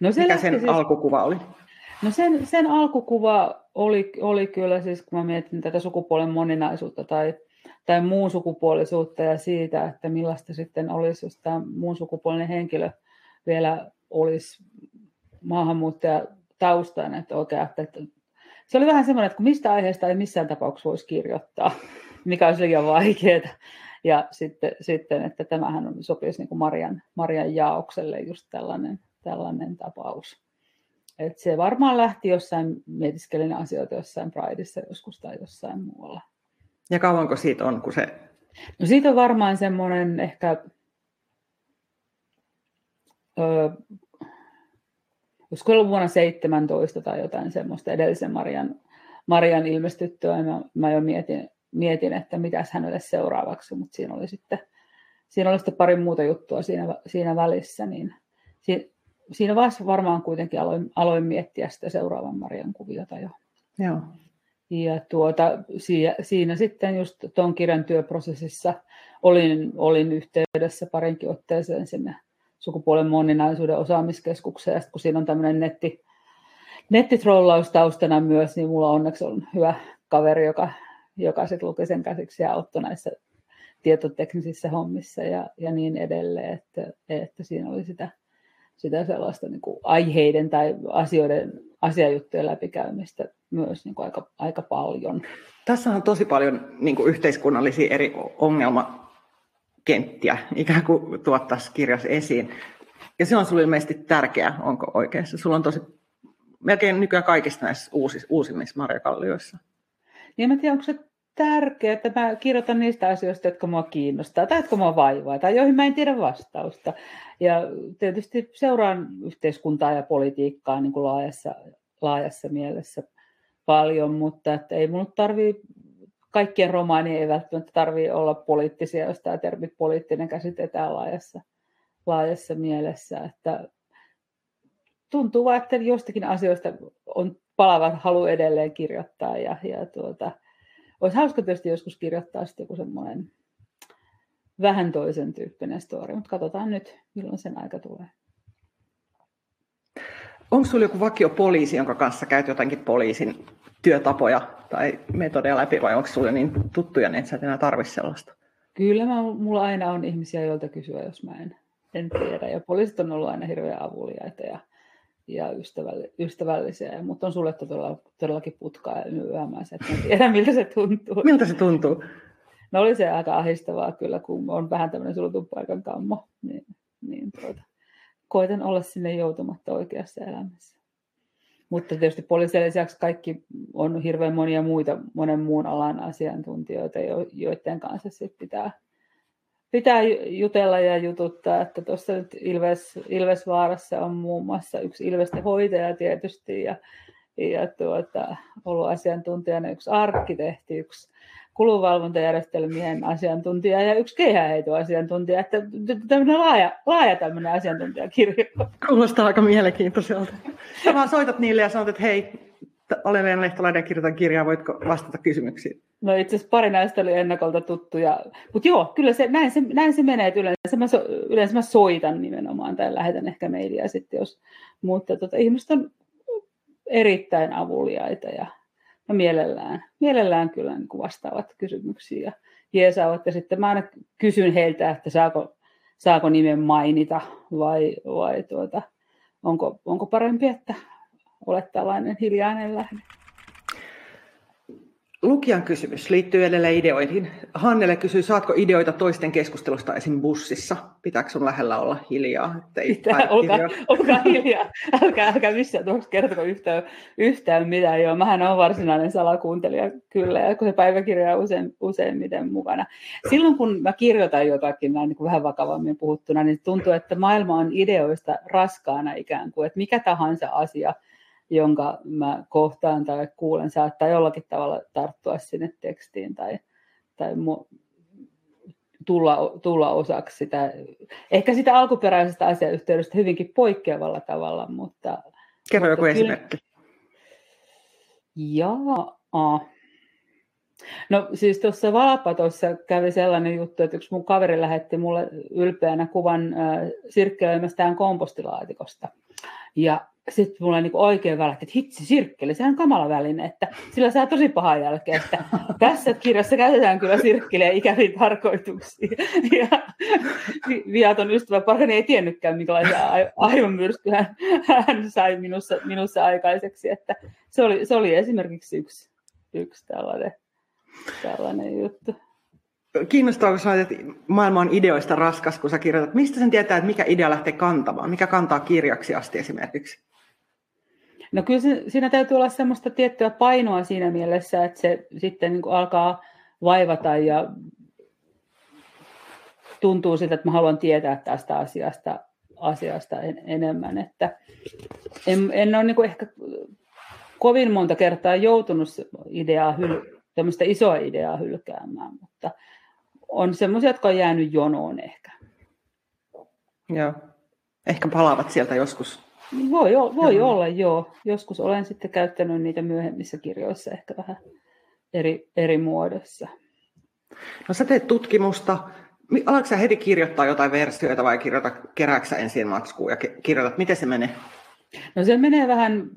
No se Mikä sen siis, alkukuva oli? No sen, sen alkukuva oli, oli kyllä siis, kun mä mietin tätä sukupuolen moninaisuutta tai, tai muun sukupuolisuutta ja siitä, että millaista sitten olisi, jos tämä muun sukupuolinen henkilö vielä olisi maahanmuuttaja taustan, että oikein että se oli vähän semmoinen, että kun mistä aiheesta ei missään tapauksessa voisi kirjoittaa, mikä olisi liian vaikeaa. Ja sitten, sitten että tämähän sopisi niin kuin Marian, Marian jaokselle just tällainen, tällainen tapaus. Et se varmaan lähti jossain, mietiskelin asioita jossain Prideissa joskus tai jossain muualla. Ja kauanko siitä on, kun se... No siitä on varmaan semmoinen ehkä olisiko ollut vuonna 17 tai jotain semmoista edellisen Marian, Marian ilmestyttyä. Mä, mä jo mietin, mietin, että mitäs hänelle seuraavaksi, mutta siinä oli sitten, siinä oli sitten pari muuta juttua siinä, siinä välissä, niin si, siinä vaiheessa varmaan kuitenkin aloin, aloin miettiä sitä seuraavan Marian kuviota jo. Joo. Ja tuota, siinä, siinä sitten just tuon kirjan työprosessissa olin, olin yhteydessä parinkin otteeseen sinne sukupuolen moninaisuuden osaamiskeskukseen. Ja kun siinä on tämmöinen netti, nettitrollaus taustana myös, niin mulla onneksi on hyvä kaveri, joka, joka sitten luki sen käsiksi ja auttoi näissä tietoteknisissä hommissa ja, ja niin edelleen, että, että siinä oli sitä, sitä sellaista niin kuin aiheiden tai asioiden, asiajuttujen läpikäymistä myös niin kuin aika, aika paljon. Tässä on tosi paljon niin kuin yhteiskunnallisia eri ongelma, kenttiä ikään kuin tuottaisi kirjas esiin. Ja se on sinulle ilmeisesti tärkeää, onko oikeassa? Sulla on tosi melkein nykyään kaikissa näissä uusis, uusimmissa marjakallioissa. Niin mä tiedän, onko se tärkeää, että mä kirjoitan niistä asioista, jotka mua kiinnostaa tai jotka mua vaivaa tai joihin mä en tiedä vastausta. Ja tietysti seuraan yhteiskuntaa ja politiikkaa niin kuin laajassa, laajassa mielessä paljon, mutta että ei mun tarvitse kaikkien romaanien ei välttämättä tarvitse olla poliittisia, jos tämä termi poliittinen käsitetään laajassa, laajassa mielessä. Että tuntuu vaan, että jostakin asioista on palava halu edelleen kirjoittaa ja, ja tuota, olisi hauska tietysti joskus kirjoittaa sitten joku semmoinen vähän toisen tyyppinen story, mutta katsotaan nyt, milloin sen aika tulee. Onko sinulla joku vakio poliisi, jonka kanssa käyt jotakin poliisin työtapoja tai metodeja läpi, vai onko sinulle niin tuttuja, niin että sä et enää tarvitse sellaista? Kyllä, mä, mulla aina on ihmisiä, joilta kysyä, jos mä en, en tiedä. Ja poliisit on ollut aina hirveän avuliaita ja, ja ystävällisiä, mutta on sulle todella, todellakin putkaa ja yömää että en tiedä, miltä se tuntuu. Miltä se tuntuu? No oli se aika ahistavaa kyllä, kun on vähän tämmöinen sulutun paikan kammo. Niin, niin tuota, koitan olla sinne joutumatta oikeassa elämässä. Mutta tietysti poliisien lisäksi kaikki on hirveän monia muita, monen muun alan asiantuntijoita, joiden kanssa sit pitää, pitää jutella ja jututtaa. Että tuossa nyt Ilves, Ilvesvaarassa on muun muassa yksi Ilvesten hoitaja tietysti ja, ja tuota, ollut asiantuntijana yksi arkkitehti, yksi kulunvalvontajärjestelmien asiantuntija ja yksi keihäheitoasiantuntija, että tämmöinen laaja, laaja tämmöinen asiantuntijakirjo. Kuulostaa aika mielenkiintoiselta. Sä vaan soitat niille ja sanot, että hei, olen Leena Lehtolainen ja kirjoitan kirjaa, voitko vastata kysymyksiin? No itse asiassa pari näistä oli ennakolta tuttuja, mutta joo, kyllä se, näin, se, näin se menee, että yleensä mä, so, yleensä mä soitan nimenomaan tai lähetän ehkä mailia sitten, jos, mutta tota, ihmiset on erittäin avuliaita ja ja mielellään, mielellään kyllä niin kuin vastaavat kysymyksiin ja jeesaavat. Ja sitten mä aina kysyn heiltä, että saako, saako nimen mainita vai, vai tuota, onko, onko parempi, että olet tällainen hiljainen lähde. Lukijan kysymys liittyy edelleen ideoihin. Hannele kysyy, saatko ideoita toisten keskustelusta esim. bussissa? Pitääkö sun lähellä olla hiljaa? Ettei Pitää, olkaa, olkaa hiljaa. Älkää, älkää missään tuossa kertoko yhtään, yhtään mitään. Joo, mähän olen varsinainen salakuuntelija kyllä, ja kun se päiväkirja on usein, useimmiten mukana. Silloin kun mä kirjoitan jotakin näin niin kuin vähän vakavammin puhuttuna, niin tuntuu, että maailma on ideoista raskaana ikään kuin, että mikä tahansa asia – jonka mä kohtaan tai kuulen, saattaa jollakin tavalla tarttua sinne tekstiin tai, tai mu- tulla, tulla osaksi sitä, ehkä sitä alkuperäisestä asiayhteydestä hyvinkin poikkeavalla tavalla, mutta... Kerro joku kyllä, esimerkki. Jaa. No siis tuossa Valapatossa kävi sellainen juttu, että yksi mun kaveri lähetti mulle ylpeänä kuvan äh, sirkkelöimästään kompostilaatikosta. Ja sitten mulla niin oikein välähti, että hitsi, sirkkeli, sehän on kamala väline, että sillä saa tosi pahaa jälkeen, että tässä kirjassa käytetään kyllä sirkkeliä ikäviin tarkoituksiin. Ja viaton ystävä parhaani ei tiennytkään, minkälaisia aivomyrskyä hän sai minussa, minussa aikaiseksi, että se oli, se oli esimerkiksi yksi, yksi tällainen, tällainen juttu. Kiinnostaako sinua, että maailma on ideoista raskas, kun sä kirjoitat? Mistä sen tietää, että mikä idea lähtee kantamaan? Mikä kantaa kirjaksi asti esimerkiksi? No kyllä se, siinä täytyy olla semmoista tiettyä painoa siinä mielessä, että se sitten niin alkaa vaivata ja tuntuu siltä, että mä haluan tietää tästä asiasta, asiasta en, enemmän. Että en, en ole niin ehkä kovin monta kertaa joutunut ideaa hyl, isoa ideaa hylkäämään, mutta on semmoisia, jotka on jäänyt jonoon ehkä. Joo. Ehkä palaavat sieltä joskus voi, voi mm. olla, joo. Joskus olen sitten käyttänyt niitä myöhemmissä kirjoissa ehkä vähän eri, eri muodossa. No sä teet tutkimusta. Alatko sä heti kirjoittaa jotain versioita vai kirjoita, kerääksä ensin matskuun ja kirjoitat, miten se menee? No se menee vähän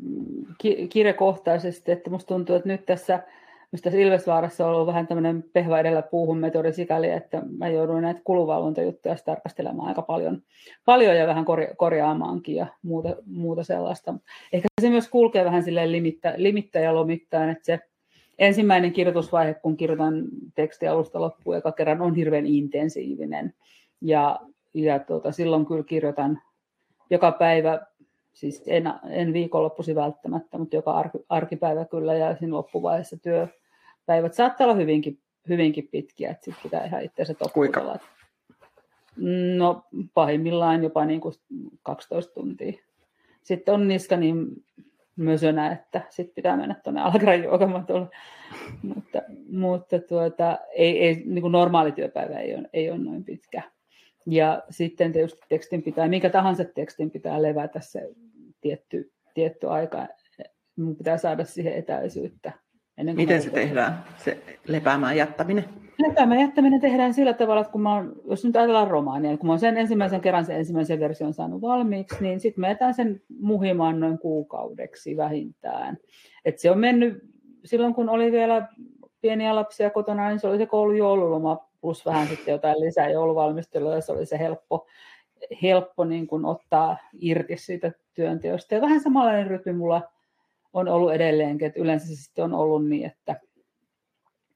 kirjakohtaisesti, että musta tuntuu, että nyt tässä Minusta Ilvesvaarassa on ollut vähän tämmöinen pehva edellä puuhun metodi sikäli, että mä jouduin näitä kuluvalvontajuttuja tarkastelemaan aika paljon, paljon ja vähän korja- korjaamaankin ja muuta, muuta sellaista. Ehkä se myös kulkee vähän silleen limittä, limittä ja lomittain, että se ensimmäinen kirjoitusvaihe, kun kirjoitan teksti alusta loppuun joka kerran, on hirveän intensiivinen. Ja, ja tuota, silloin kyllä kirjoitan joka päivä siis en, en viikonloppusi välttämättä, mutta joka arki, arkipäivä kyllä ja siinä loppuvaiheessa työpäivät saattaa olla hyvinkin, hyvinkin pitkiä, että sitten pitää ihan itseänsä toputella. No pahimmillaan jopa niin kuin 12 tuntia. Sitten on niska niin mösönä, että sitten pitää mennä tuonne alkaran juokamatolle. mutta, mutta tuota, ei, ei, niin kuin normaali työpäivä ei ole, ei ole noin pitkä. Ja sitten tietysti tekstin pitää, minkä tahansa tekstin pitää levätä se tietty, tietty aika. Mun pitää saada siihen etäisyyttä. Ennen kuin Miten se tehdään, se lepäämään jättäminen? Lepäämään jättäminen tehdään sillä tavalla, että kun mä oon, jos nyt ajatellaan romaania, kun mä oon sen ensimmäisen kerran sen ensimmäisen version saanut valmiiksi, niin sitten mä jätän sen muhimaan noin kuukaudeksi vähintään. Et se on mennyt, silloin kun oli vielä pieniä lapsia kotona, niin se oli se koulun joululoma plus vähän sitten jotain lisää jouluvalmistelua, ja se oli se helppo, helppo niin kuin ottaa irti siitä työnteosta. Ja vähän samanlainen rytmi mulla on ollut edelleenkin, että yleensä se sitten on ollut niin, että,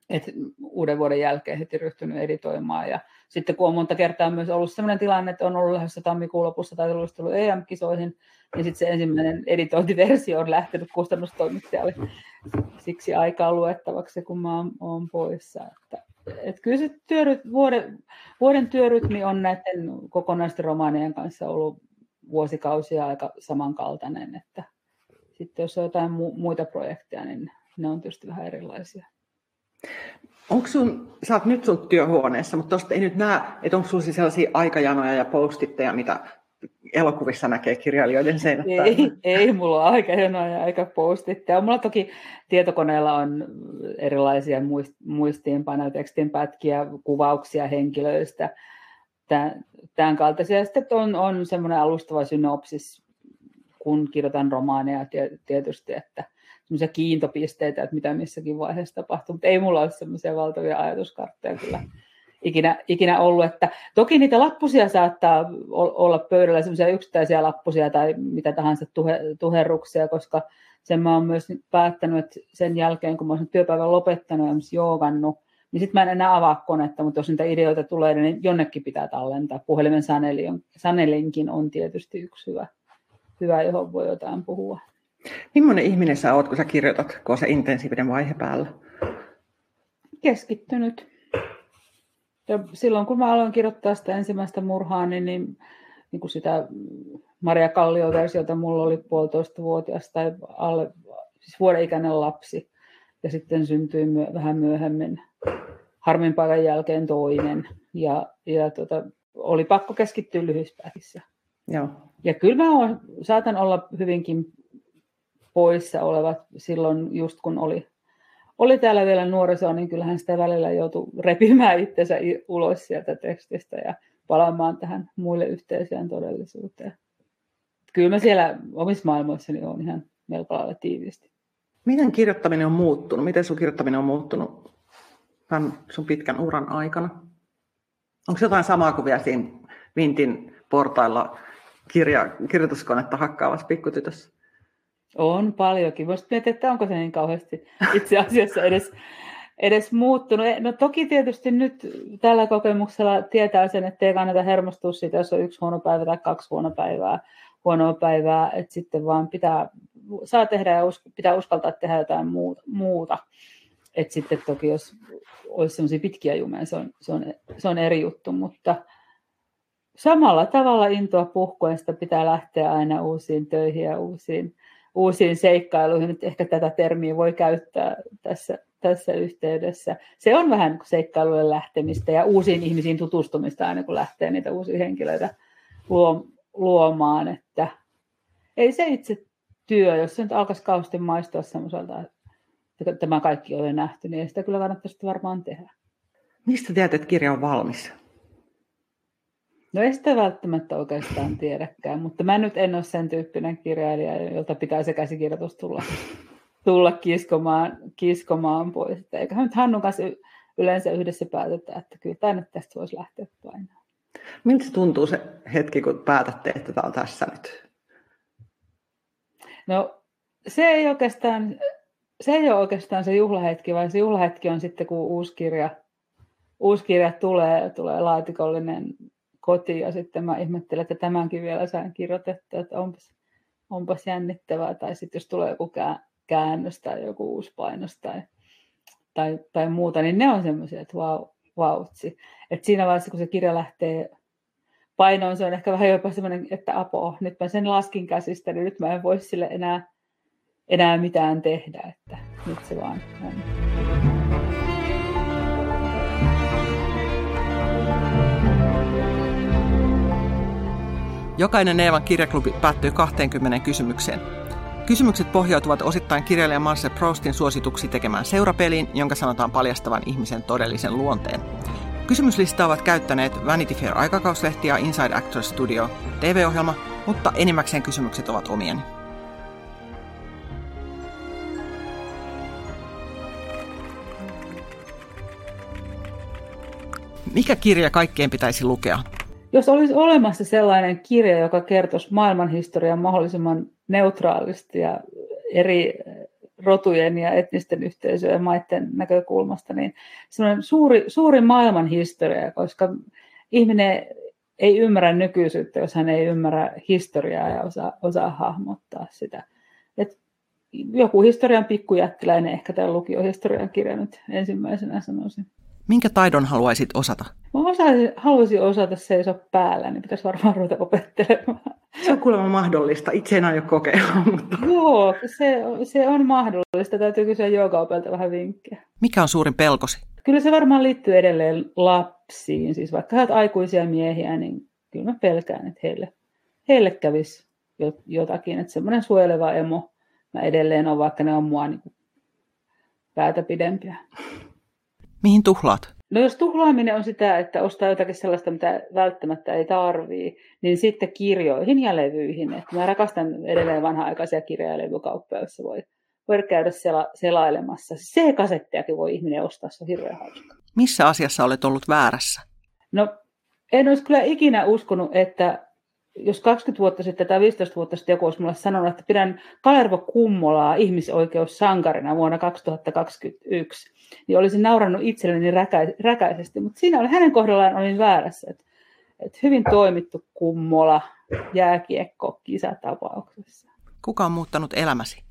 että uuden vuoden jälkeen heti ryhtynyt editoimaan. Ja sitten kun on monta kertaa myös ollut sellainen tilanne, että on ollut lähdössä tammikuun lopussa tai tullut EM-kisoihin, niin sitten se ensimmäinen editointiversio on lähtenyt kustannustoimittajalle siksi aikaa luettavaksi, kun mä oon poissa. Että et kyllä se työryt, vuoden, vuoden työrytmi on näiden kokonaisten romaanien kanssa ollut vuosikausia aika samankaltainen, että sitten jos on jotain mu- muita projekteja, niin ne on tietysti vähän erilaisia. Onko sun, sä oot nyt sun työhuoneessa, mutta tuosta ei nyt näe, että onko sulla sellaisia aikajanoja ja postitteja, mitä elokuvissa näkee kirjailijoiden seinät ei, ei, mulla ole aika hienoja aika postitteja. Mulla toki tietokoneella on erilaisia muistiinpanoja, tekstinpätkiä, kuvauksia henkilöistä, tämän, tämän kaltaisia. Sitten on, on semmoinen alustava synopsis, kun kirjoitan romaaneja tietysti, että semmoisia kiintopisteitä, että mitä missäkin vaiheessa tapahtuu, mutta ei mulla ole semmoisia valtavia ajatuskartteja kyllä ikinä, ikinä ollut. Että toki niitä lappusia saattaa olla pöydällä, semmoisia yksittäisiä lappusia tai mitä tahansa tuhe, tuherruksia, koska sen mä oon myös päättänyt, että sen jälkeen, kun mä olen työpäivän lopettanut ja joogannut, niin sitten mä en enää avaa konetta, mutta jos niitä ideoita tulee, niin jonnekin pitää tallentaa. Puhelimen sanelinkin on tietysti yksi hyvä, hyvä, johon voi jotain puhua. Millainen ihminen sä oot, kun sä kirjoitat, kun on se intensiivinen vaihe päällä? Keskittynyt ja silloin kun mä aloin kirjoittaa sitä ensimmäistä murhaa, niin, niin niin kuin sitä Maria Kallio-versiota mulla oli puolitoista vuotias tai alle, siis vuoden ikäinen lapsi. Ja sitten syntyi myö, vähän myöhemmin harmin paikan jälkeen toinen. Ja, ja tota, oli pakko keskittyä lyhyispäihissä. Joo. Ja kyllä mä oon, saatan olla hyvinkin poissa olevat silloin, just kun oli, oli täällä vielä nuorisoa, niin kyllähän sitä välillä joutui repimään itsensä ulos sieltä tekstistä ja palaamaan tähän muille yhteiseen todellisuuteen. Kyllä mä siellä omissa maailmoissani on ihan melko lailla tiiviisti. Miten kirjoittaminen on muuttunut? Miten sun kirjoittaminen on muuttunut tämän sun pitkän uran aikana? Onko se jotain samaa kuin vielä siinä Vintin portailla kirja, kirjoituskonetta hakkaavassa pikkutytössä? On paljonkin. Voisi miettiä, että onko se niin kauheasti itse asiassa edes, edes muuttunut. No toki tietysti nyt tällä kokemuksella tietää sen, että ei kannata hermostua siitä, jos on yksi huono päivä tai kaksi huono päivää, huonoa päivää, että sitten vaan pitää, saa tehdä ja us, pitää uskaltaa tehdä jotain muuta. Että sitten toki jos olisi sellaisia pitkiä jumeja, se on, se on, se on eri juttu, mutta samalla tavalla intoa puhkuen sitä pitää lähteä aina uusiin töihin ja uusiin, uusiin seikkailuihin. Nyt ehkä tätä termiä voi käyttää tässä, tässä yhteydessä. Se on vähän seikkailujen lähtemistä ja uusiin ihmisiin tutustumista aina kun lähtee niitä uusia henkilöitä luomaan. Että ei se itse työ, jos se nyt alkaisi kauheasti maistua semmoiselta, että tämä kaikki on jo nähty, niin ei sitä kyllä kannattaisi varmaan tehdä. Mistä tiedät, että kirja on valmis? No ei sitä välttämättä oikeastaan tiedäkään, mutta mä nyt en ole sen tyyppinen kirjailija, jolta pitää se käsikirjoitus tulla, tulla kiskomaan, kiskomaan pois. Eikä nyt Hannun kanssa yleensä yhdessä päätetä, että kyllä tämä nyt tästä voisi lähteä painaa. Miltä se tuntuu se hetki, kun päätätte, että tämä on tässä nyt? No se ei oikeastaan, se ei ole oikeastaan se juhlahetki, vaan se juhlahetki on sitten, kun uusi kirja, uusi kirja tulee, tulee laatikollinen kotiin ja sitten mä ihmettelen, että tämänkin vielä sain kirjoitettua, että onpas, onpas jännittävää. Tai sitten jos tulee joku käännös tai joku uusi painos tai, tai, tai muuta, niin ne on semmoisia, että vau, vautsi. Et siinä vaiheessa, kun se kirja lähtee painoon, se on ehkä vähän jopa semmoinen, että apo, nyt mä sen laskin käsistä, niin nyt mä en voi sille enää, enää mitään tehdä, että nyt se vaan on. Jokainen Eevan kirjaklubi päättyy 20 kysymykseen. Kysymykset pohjautuvat osittain kirjailija Marcel Proustin suosituksi tekemään seurapeliin, jonka sanotaan paljastavan ihmisen todellisen luonteen. Kysymyslistaa ovat käyttäneet Vanity Fair aikakauslehti ja Inside Actors Studio TV-ohjelma, mutta enimmäkseen kysymykset ovat omieni. Mikä kirja kaikkeen pitäisi lukea? Jos olisi olemassa sellainen kirja, joka kertoisi maailmanhistorian mahdollisimman neutraalisti ja eri rotujen ja etnisten yhteisöjen ja maiden näkökulmasta, niin semmoinen suuri, suuri maailmanhistoria, koska ihminen ei ymmärrä nykyisyyttä, jos hän ei ymmärrä historiaa ja osaa, osaa hahmottaa sitä. Et joku historian pikkujättiläinen, ehkä tämä lukiohistorian kirja nyt ensimmäisenä sanoisin. Minkä taidon haluaisit osata? Mä osaisin, haluaisin osata seisoa päällä, niin pitäisi varmaan ruveta opettelemaan. Se on kuulemma mahdollista. Itse en aio kokeilla, mutta... Joo, se, se on mahdollista. Täytyy kysyä joogaopelta vähän vinkkejä. Mikä on suurin pelkosi? Kyllä se varmaan liittyy edelleen lapsiin. Siis vaikka he aikuisia miehiä, niin kyllä mä pelkään, että heille, heille kävisi jotakin. Että semmoinen suojeleva emo mä edelleen on, vaikka ne on mua niin päätä pidempiä. Mihin tuhlaat? No jos tuhlaaminen on sitä, että ostaa jotakin sellaista, mitä välttämättä ei tarvii, niin sitten kirjoihin ja levyihin. Että mä rakastan edelleen vanha-aikaisia kirja- ja levykauppoja, joissa voi, voi käydä sela, selailemassa. Se kasettejakin voi ihminen ostaa, se on hirveän hauska. Missä asiassa olet ollut väärässä? No en olisi kyllä ikinä uskonut, että jos 20 vuotta sitten tai 15 vuotta sitten joku olisi mulle sanonut, että pidän Kalervo Kummolaa ihmisoikeussankarina vuonna 2021, niin olisin naurannut itselleni räkäisesti, mutta siinä oli hänen kohdallaan olin väärässä. Että, että hyvin toimittu Kummola jääkiekko kisatapauksessa. Kuka on muuttanut elämäsi?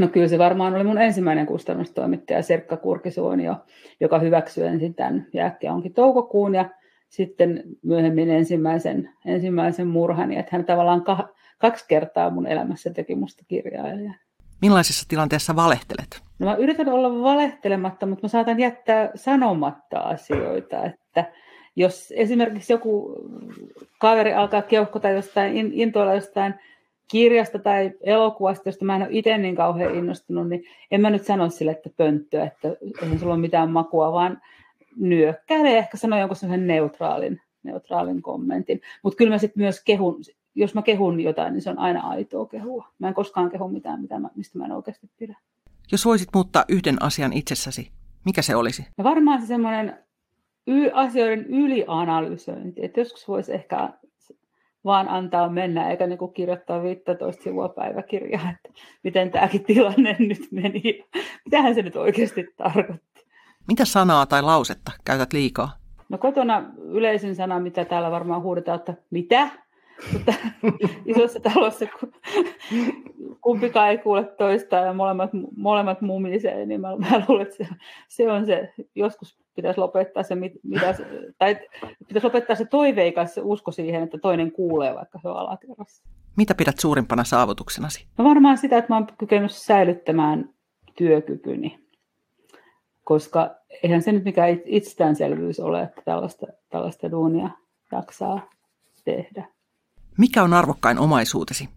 No kyllä se varmaan oli mun ensimmäinen kustannustoimittaja Serkka Kurkisuonio, joka hyväksyi ensin tämän onkin toukokuun ja sitten myöhemmin ensimmäisen, ensimmäisen murhani, että hän tavallaan kah, kaksi kertaa mun elämässä teki musta kirjailijaa. Millaisessa tilanteessa valehtelet? No mä yritän olla valehtelematta, mutta mä saatan jättää sanomatta asioita, että jos esimerkiksi joku kaveri alkaa keuhkota jostain, intoilla jostain kirjasta tai elokuvasta, josta mä en ole itse niin kauhean innostunut, niin en mä nyt sano sille, että pönttöä, että ei sulla ole mitään makua, vaan nyökkäile ehkä sano jonkun sellaisen neutraalin, neutraalin kommentin. Mutta kyllä mä sitten myös kehun, jos mä kehun jotain, niin se on aina aitoa kehua. Mä en koskaan kehu mitään, mitä mä, mistä mä en oikeasti pidä. Jos voisit muuttaa yhden asian itsessäsi, mikä se olisi? Ja varmaan se semmoinen y- asioiden ylianalysointi. Että joskus voisi ehkä vaan antaa mennä, eikä niin kirjoittaa 15 sivua päiväkirjaa, että miten tämäkin tilanne nyt meni. Mitähän se nyt oikeasti tarkoitti. Mitä sanaa tai lausetta käytät liikaa? No kotona yleisin sana, mitä täällä varmaan huudetaan, että mitä? Mutta isossa talossa kumpikaan ei kuule toistaan ja molemmat, molemmat mumisee, niin mä, mä luulen, että se, se on se, joskus pitäisi lopettaa se, mitä, tai pitäisi lopettaa se toiveikas usko siihen, että toinen kuulee, vaikka se on alakerrassa. Mitä pidät suurimpana saavutuksenasi? No varmaan sitä, että mä oon kykenyt säilyttämään työkykyni, koska eihän se nyt mikään itsestäänselvyys ole, että tällaista, tällaista duunia jaksaa tehdä. Mikä on arvokkain omaisuutesi?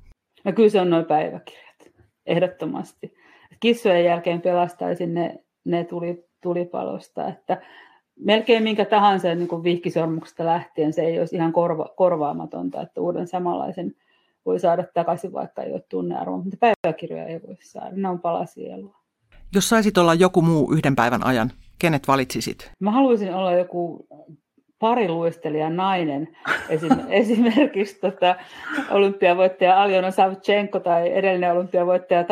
No kyllä se on noin päiväkirjat, ehdottomasti. Kissojen jälkeen pelastaisin ne, ne tuli, tulipalosta, että melkein minkä tahansa niin kuin vihkisormuksesta lähtien se ei olisi ihan korva, korvaamatonta, että uuden samanlaisen voi saada takaisin, vaikka ei ole tunnearvo, mutta päiväkirjoja ei voi saada, ne on pala sielua. Jos saisit olla joku muu yhden päivän ajan, kenet valitsisit? Mä haluaisin olla joku pariluistelija nainen, esim, esimerkiksi tota, olympiavoittaja Aljona Savchenko tai edellinen olympiavoittaja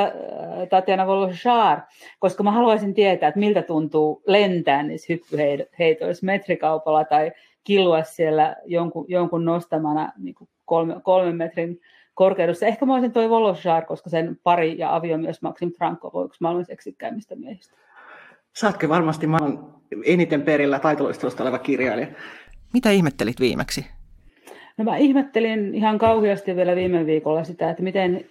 Tatjana Voloshaar, koska mä haluaisin tietää, että miltä tuntuu lentää niissä hyppyheitoissa metrikaupalla tai kilua siellä jonkun, jonkun nostamana niin kolme, kolmen metrin korkeudessa. Ehkä mä olisin toi Voloshaar, koska sen pari ja aviomies Maxim Franco voi yksi maailman seksikkäimmistä miehistä. Saatko varmasti maailman eniten perillä taitoluistelusta oleva kirjailija. Mitä ihmettelit viimeksi? No mä ihmettelin ihan kauheasti vielä viime viikolla sitä, että miten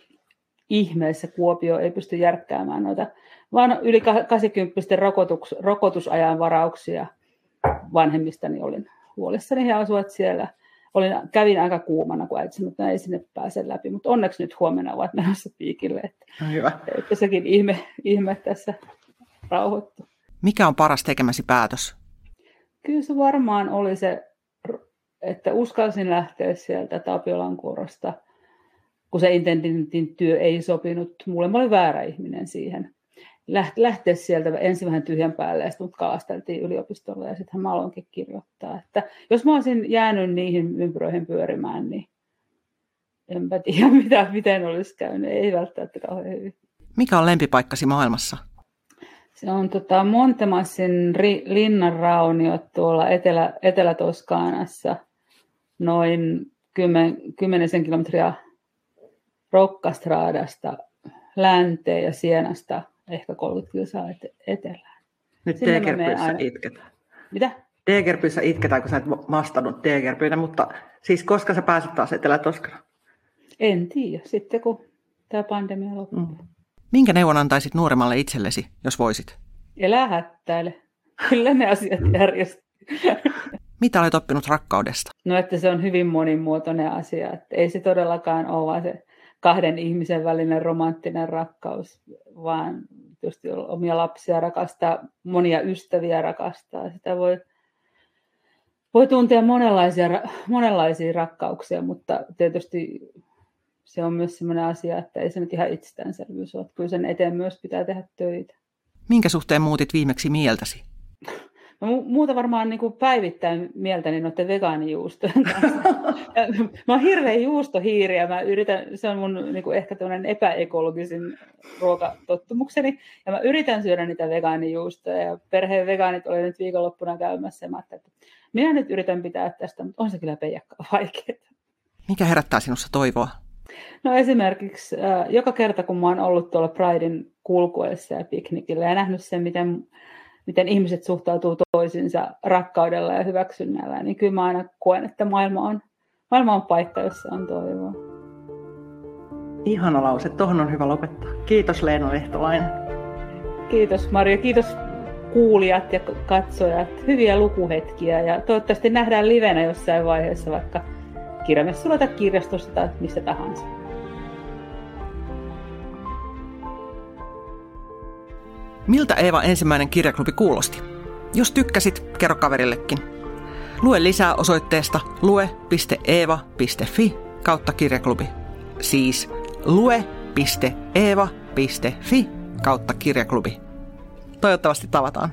ihmeessä Kuopio ei pysty järkkäämään noita vaan yli 80 rokotus, rokotusajan varauksia vanhemmistani olin huolissani. He asuvat siellä. Olin, kävin aika kuumana, kun äiti että ei sinne pääse läpi, mutta onneksi nyt huomenna ovat menossa piikille. Että, no hyvä. että sekin ihme, ihme tässä rauhoittuu. Mikä on paras tekemäsi päätös? Kyllä se varmaan oli se, että uskalsin lähteä sieltä Tapiolan kuorosta, kun se intendentin työ ei sopinut. Mulle mä olin väärä ihminen siihen. Lähteä sieltä ensin vähän tyhjän päälle ja sitten kalasteltiin yliopistolle ja sitten mä aloinkin kirjoittaa. Että jos mä olisin jäänyt niihin ympyröihin pyörimään, niin enpä tiedä mitä, miten olisi käynyt. Ei välttämättä kauhean hyvin. Mikä on lempipaikkasi maailmassa? Se on tota Montemassin ri, linnanrauniot tuolla Etelä, Etelä-Toskaanassa, noin 10, 10 kilometriä Rokkastraadasta länteen ja Sienasta ehkä 30 kilsaa etelään. Nyt Degerpyissä aina... itketään. Mitä? Degerpyissä itketään, kun sä et vastannut Degerpyynä, mutta siis koska sä pääset taas Etelä-Toskana? En tiedä, sitten kun tämä pandemia loppuu. Mm. Minkä neuvon antaisit nuoremmalle itsellesi, jos voisit? Elä hättäile. Kyllä ne asiat järjestyy. Mitä olet oppinut rakkaudesta? No, että se on hyvin monimuotoinen asia. Että ei se todellakaan ole vaan se kahden ihmisen välinen romanttinen rakkaus, vaan tietysti omia lapsia rakastaa, monia ystäviä rakastaa. Sitä voi, voi tuntea monenlaisia, monenlaisia rakkauksia, mutta tietysti se on myös sellainen asia, että ei se nyt ihan itsestäänselvyys ole. Kyllä sen eteen myös pitää tehdä töitä. Minkä suhteen muutit viimeksi mieltäsi? Mä muuta varmaan niin kuin päivittäin mieltäni noiden vegaanijuustojen kanssa. mä oon hirveä juustohiiri ja mä yritän, se on mun niin kuin ehkä tämmöinen epäekologisin ruokatottumukseni. Ja mä yritän syödä niitä vegaanijuustoja ja perheen vegaanit oli nyt viikonloppuna käymässä. Mä että minä nyt yritän pitää tästä, mutta on se kyllä peijakkaa vaikeaa. Mikä herättää sinussa toivoa? No esimerkiksi äh, joka kerta, kun mä oon ollut tuolla Pridein kulkuessa ja piknikillä ja nähnyt sen, miten miten ihmiset suhtautuu toisinsa rakkaudella ja hyväksynnällä, niin kyllä mä aina koen, että maailma on, maailma on paikka, jossa on toivoa. Ihana lause, tuohon on hyvä lopettaa. Kiitos Leena Lehtolainen. Kiitos Maria, kiitos kuulijat ja katsojat. Hyviä lukuhetkiä ja toivottavasti nähdään livenä jossain vaiheessa vaikka kirjamessuilla tai kirjastossa tai mistä tahansa. Miltä Eeva ensimmäinen kirjaklubi kuulosti? Jos tykkäsit, kerro kaverillekin. Lue lisää osoitteesta lue.eeva.fi kautta kirjaklubi. Siis lue.eeva.fi kautta kirjaklubi. Toivottavasti tavataan.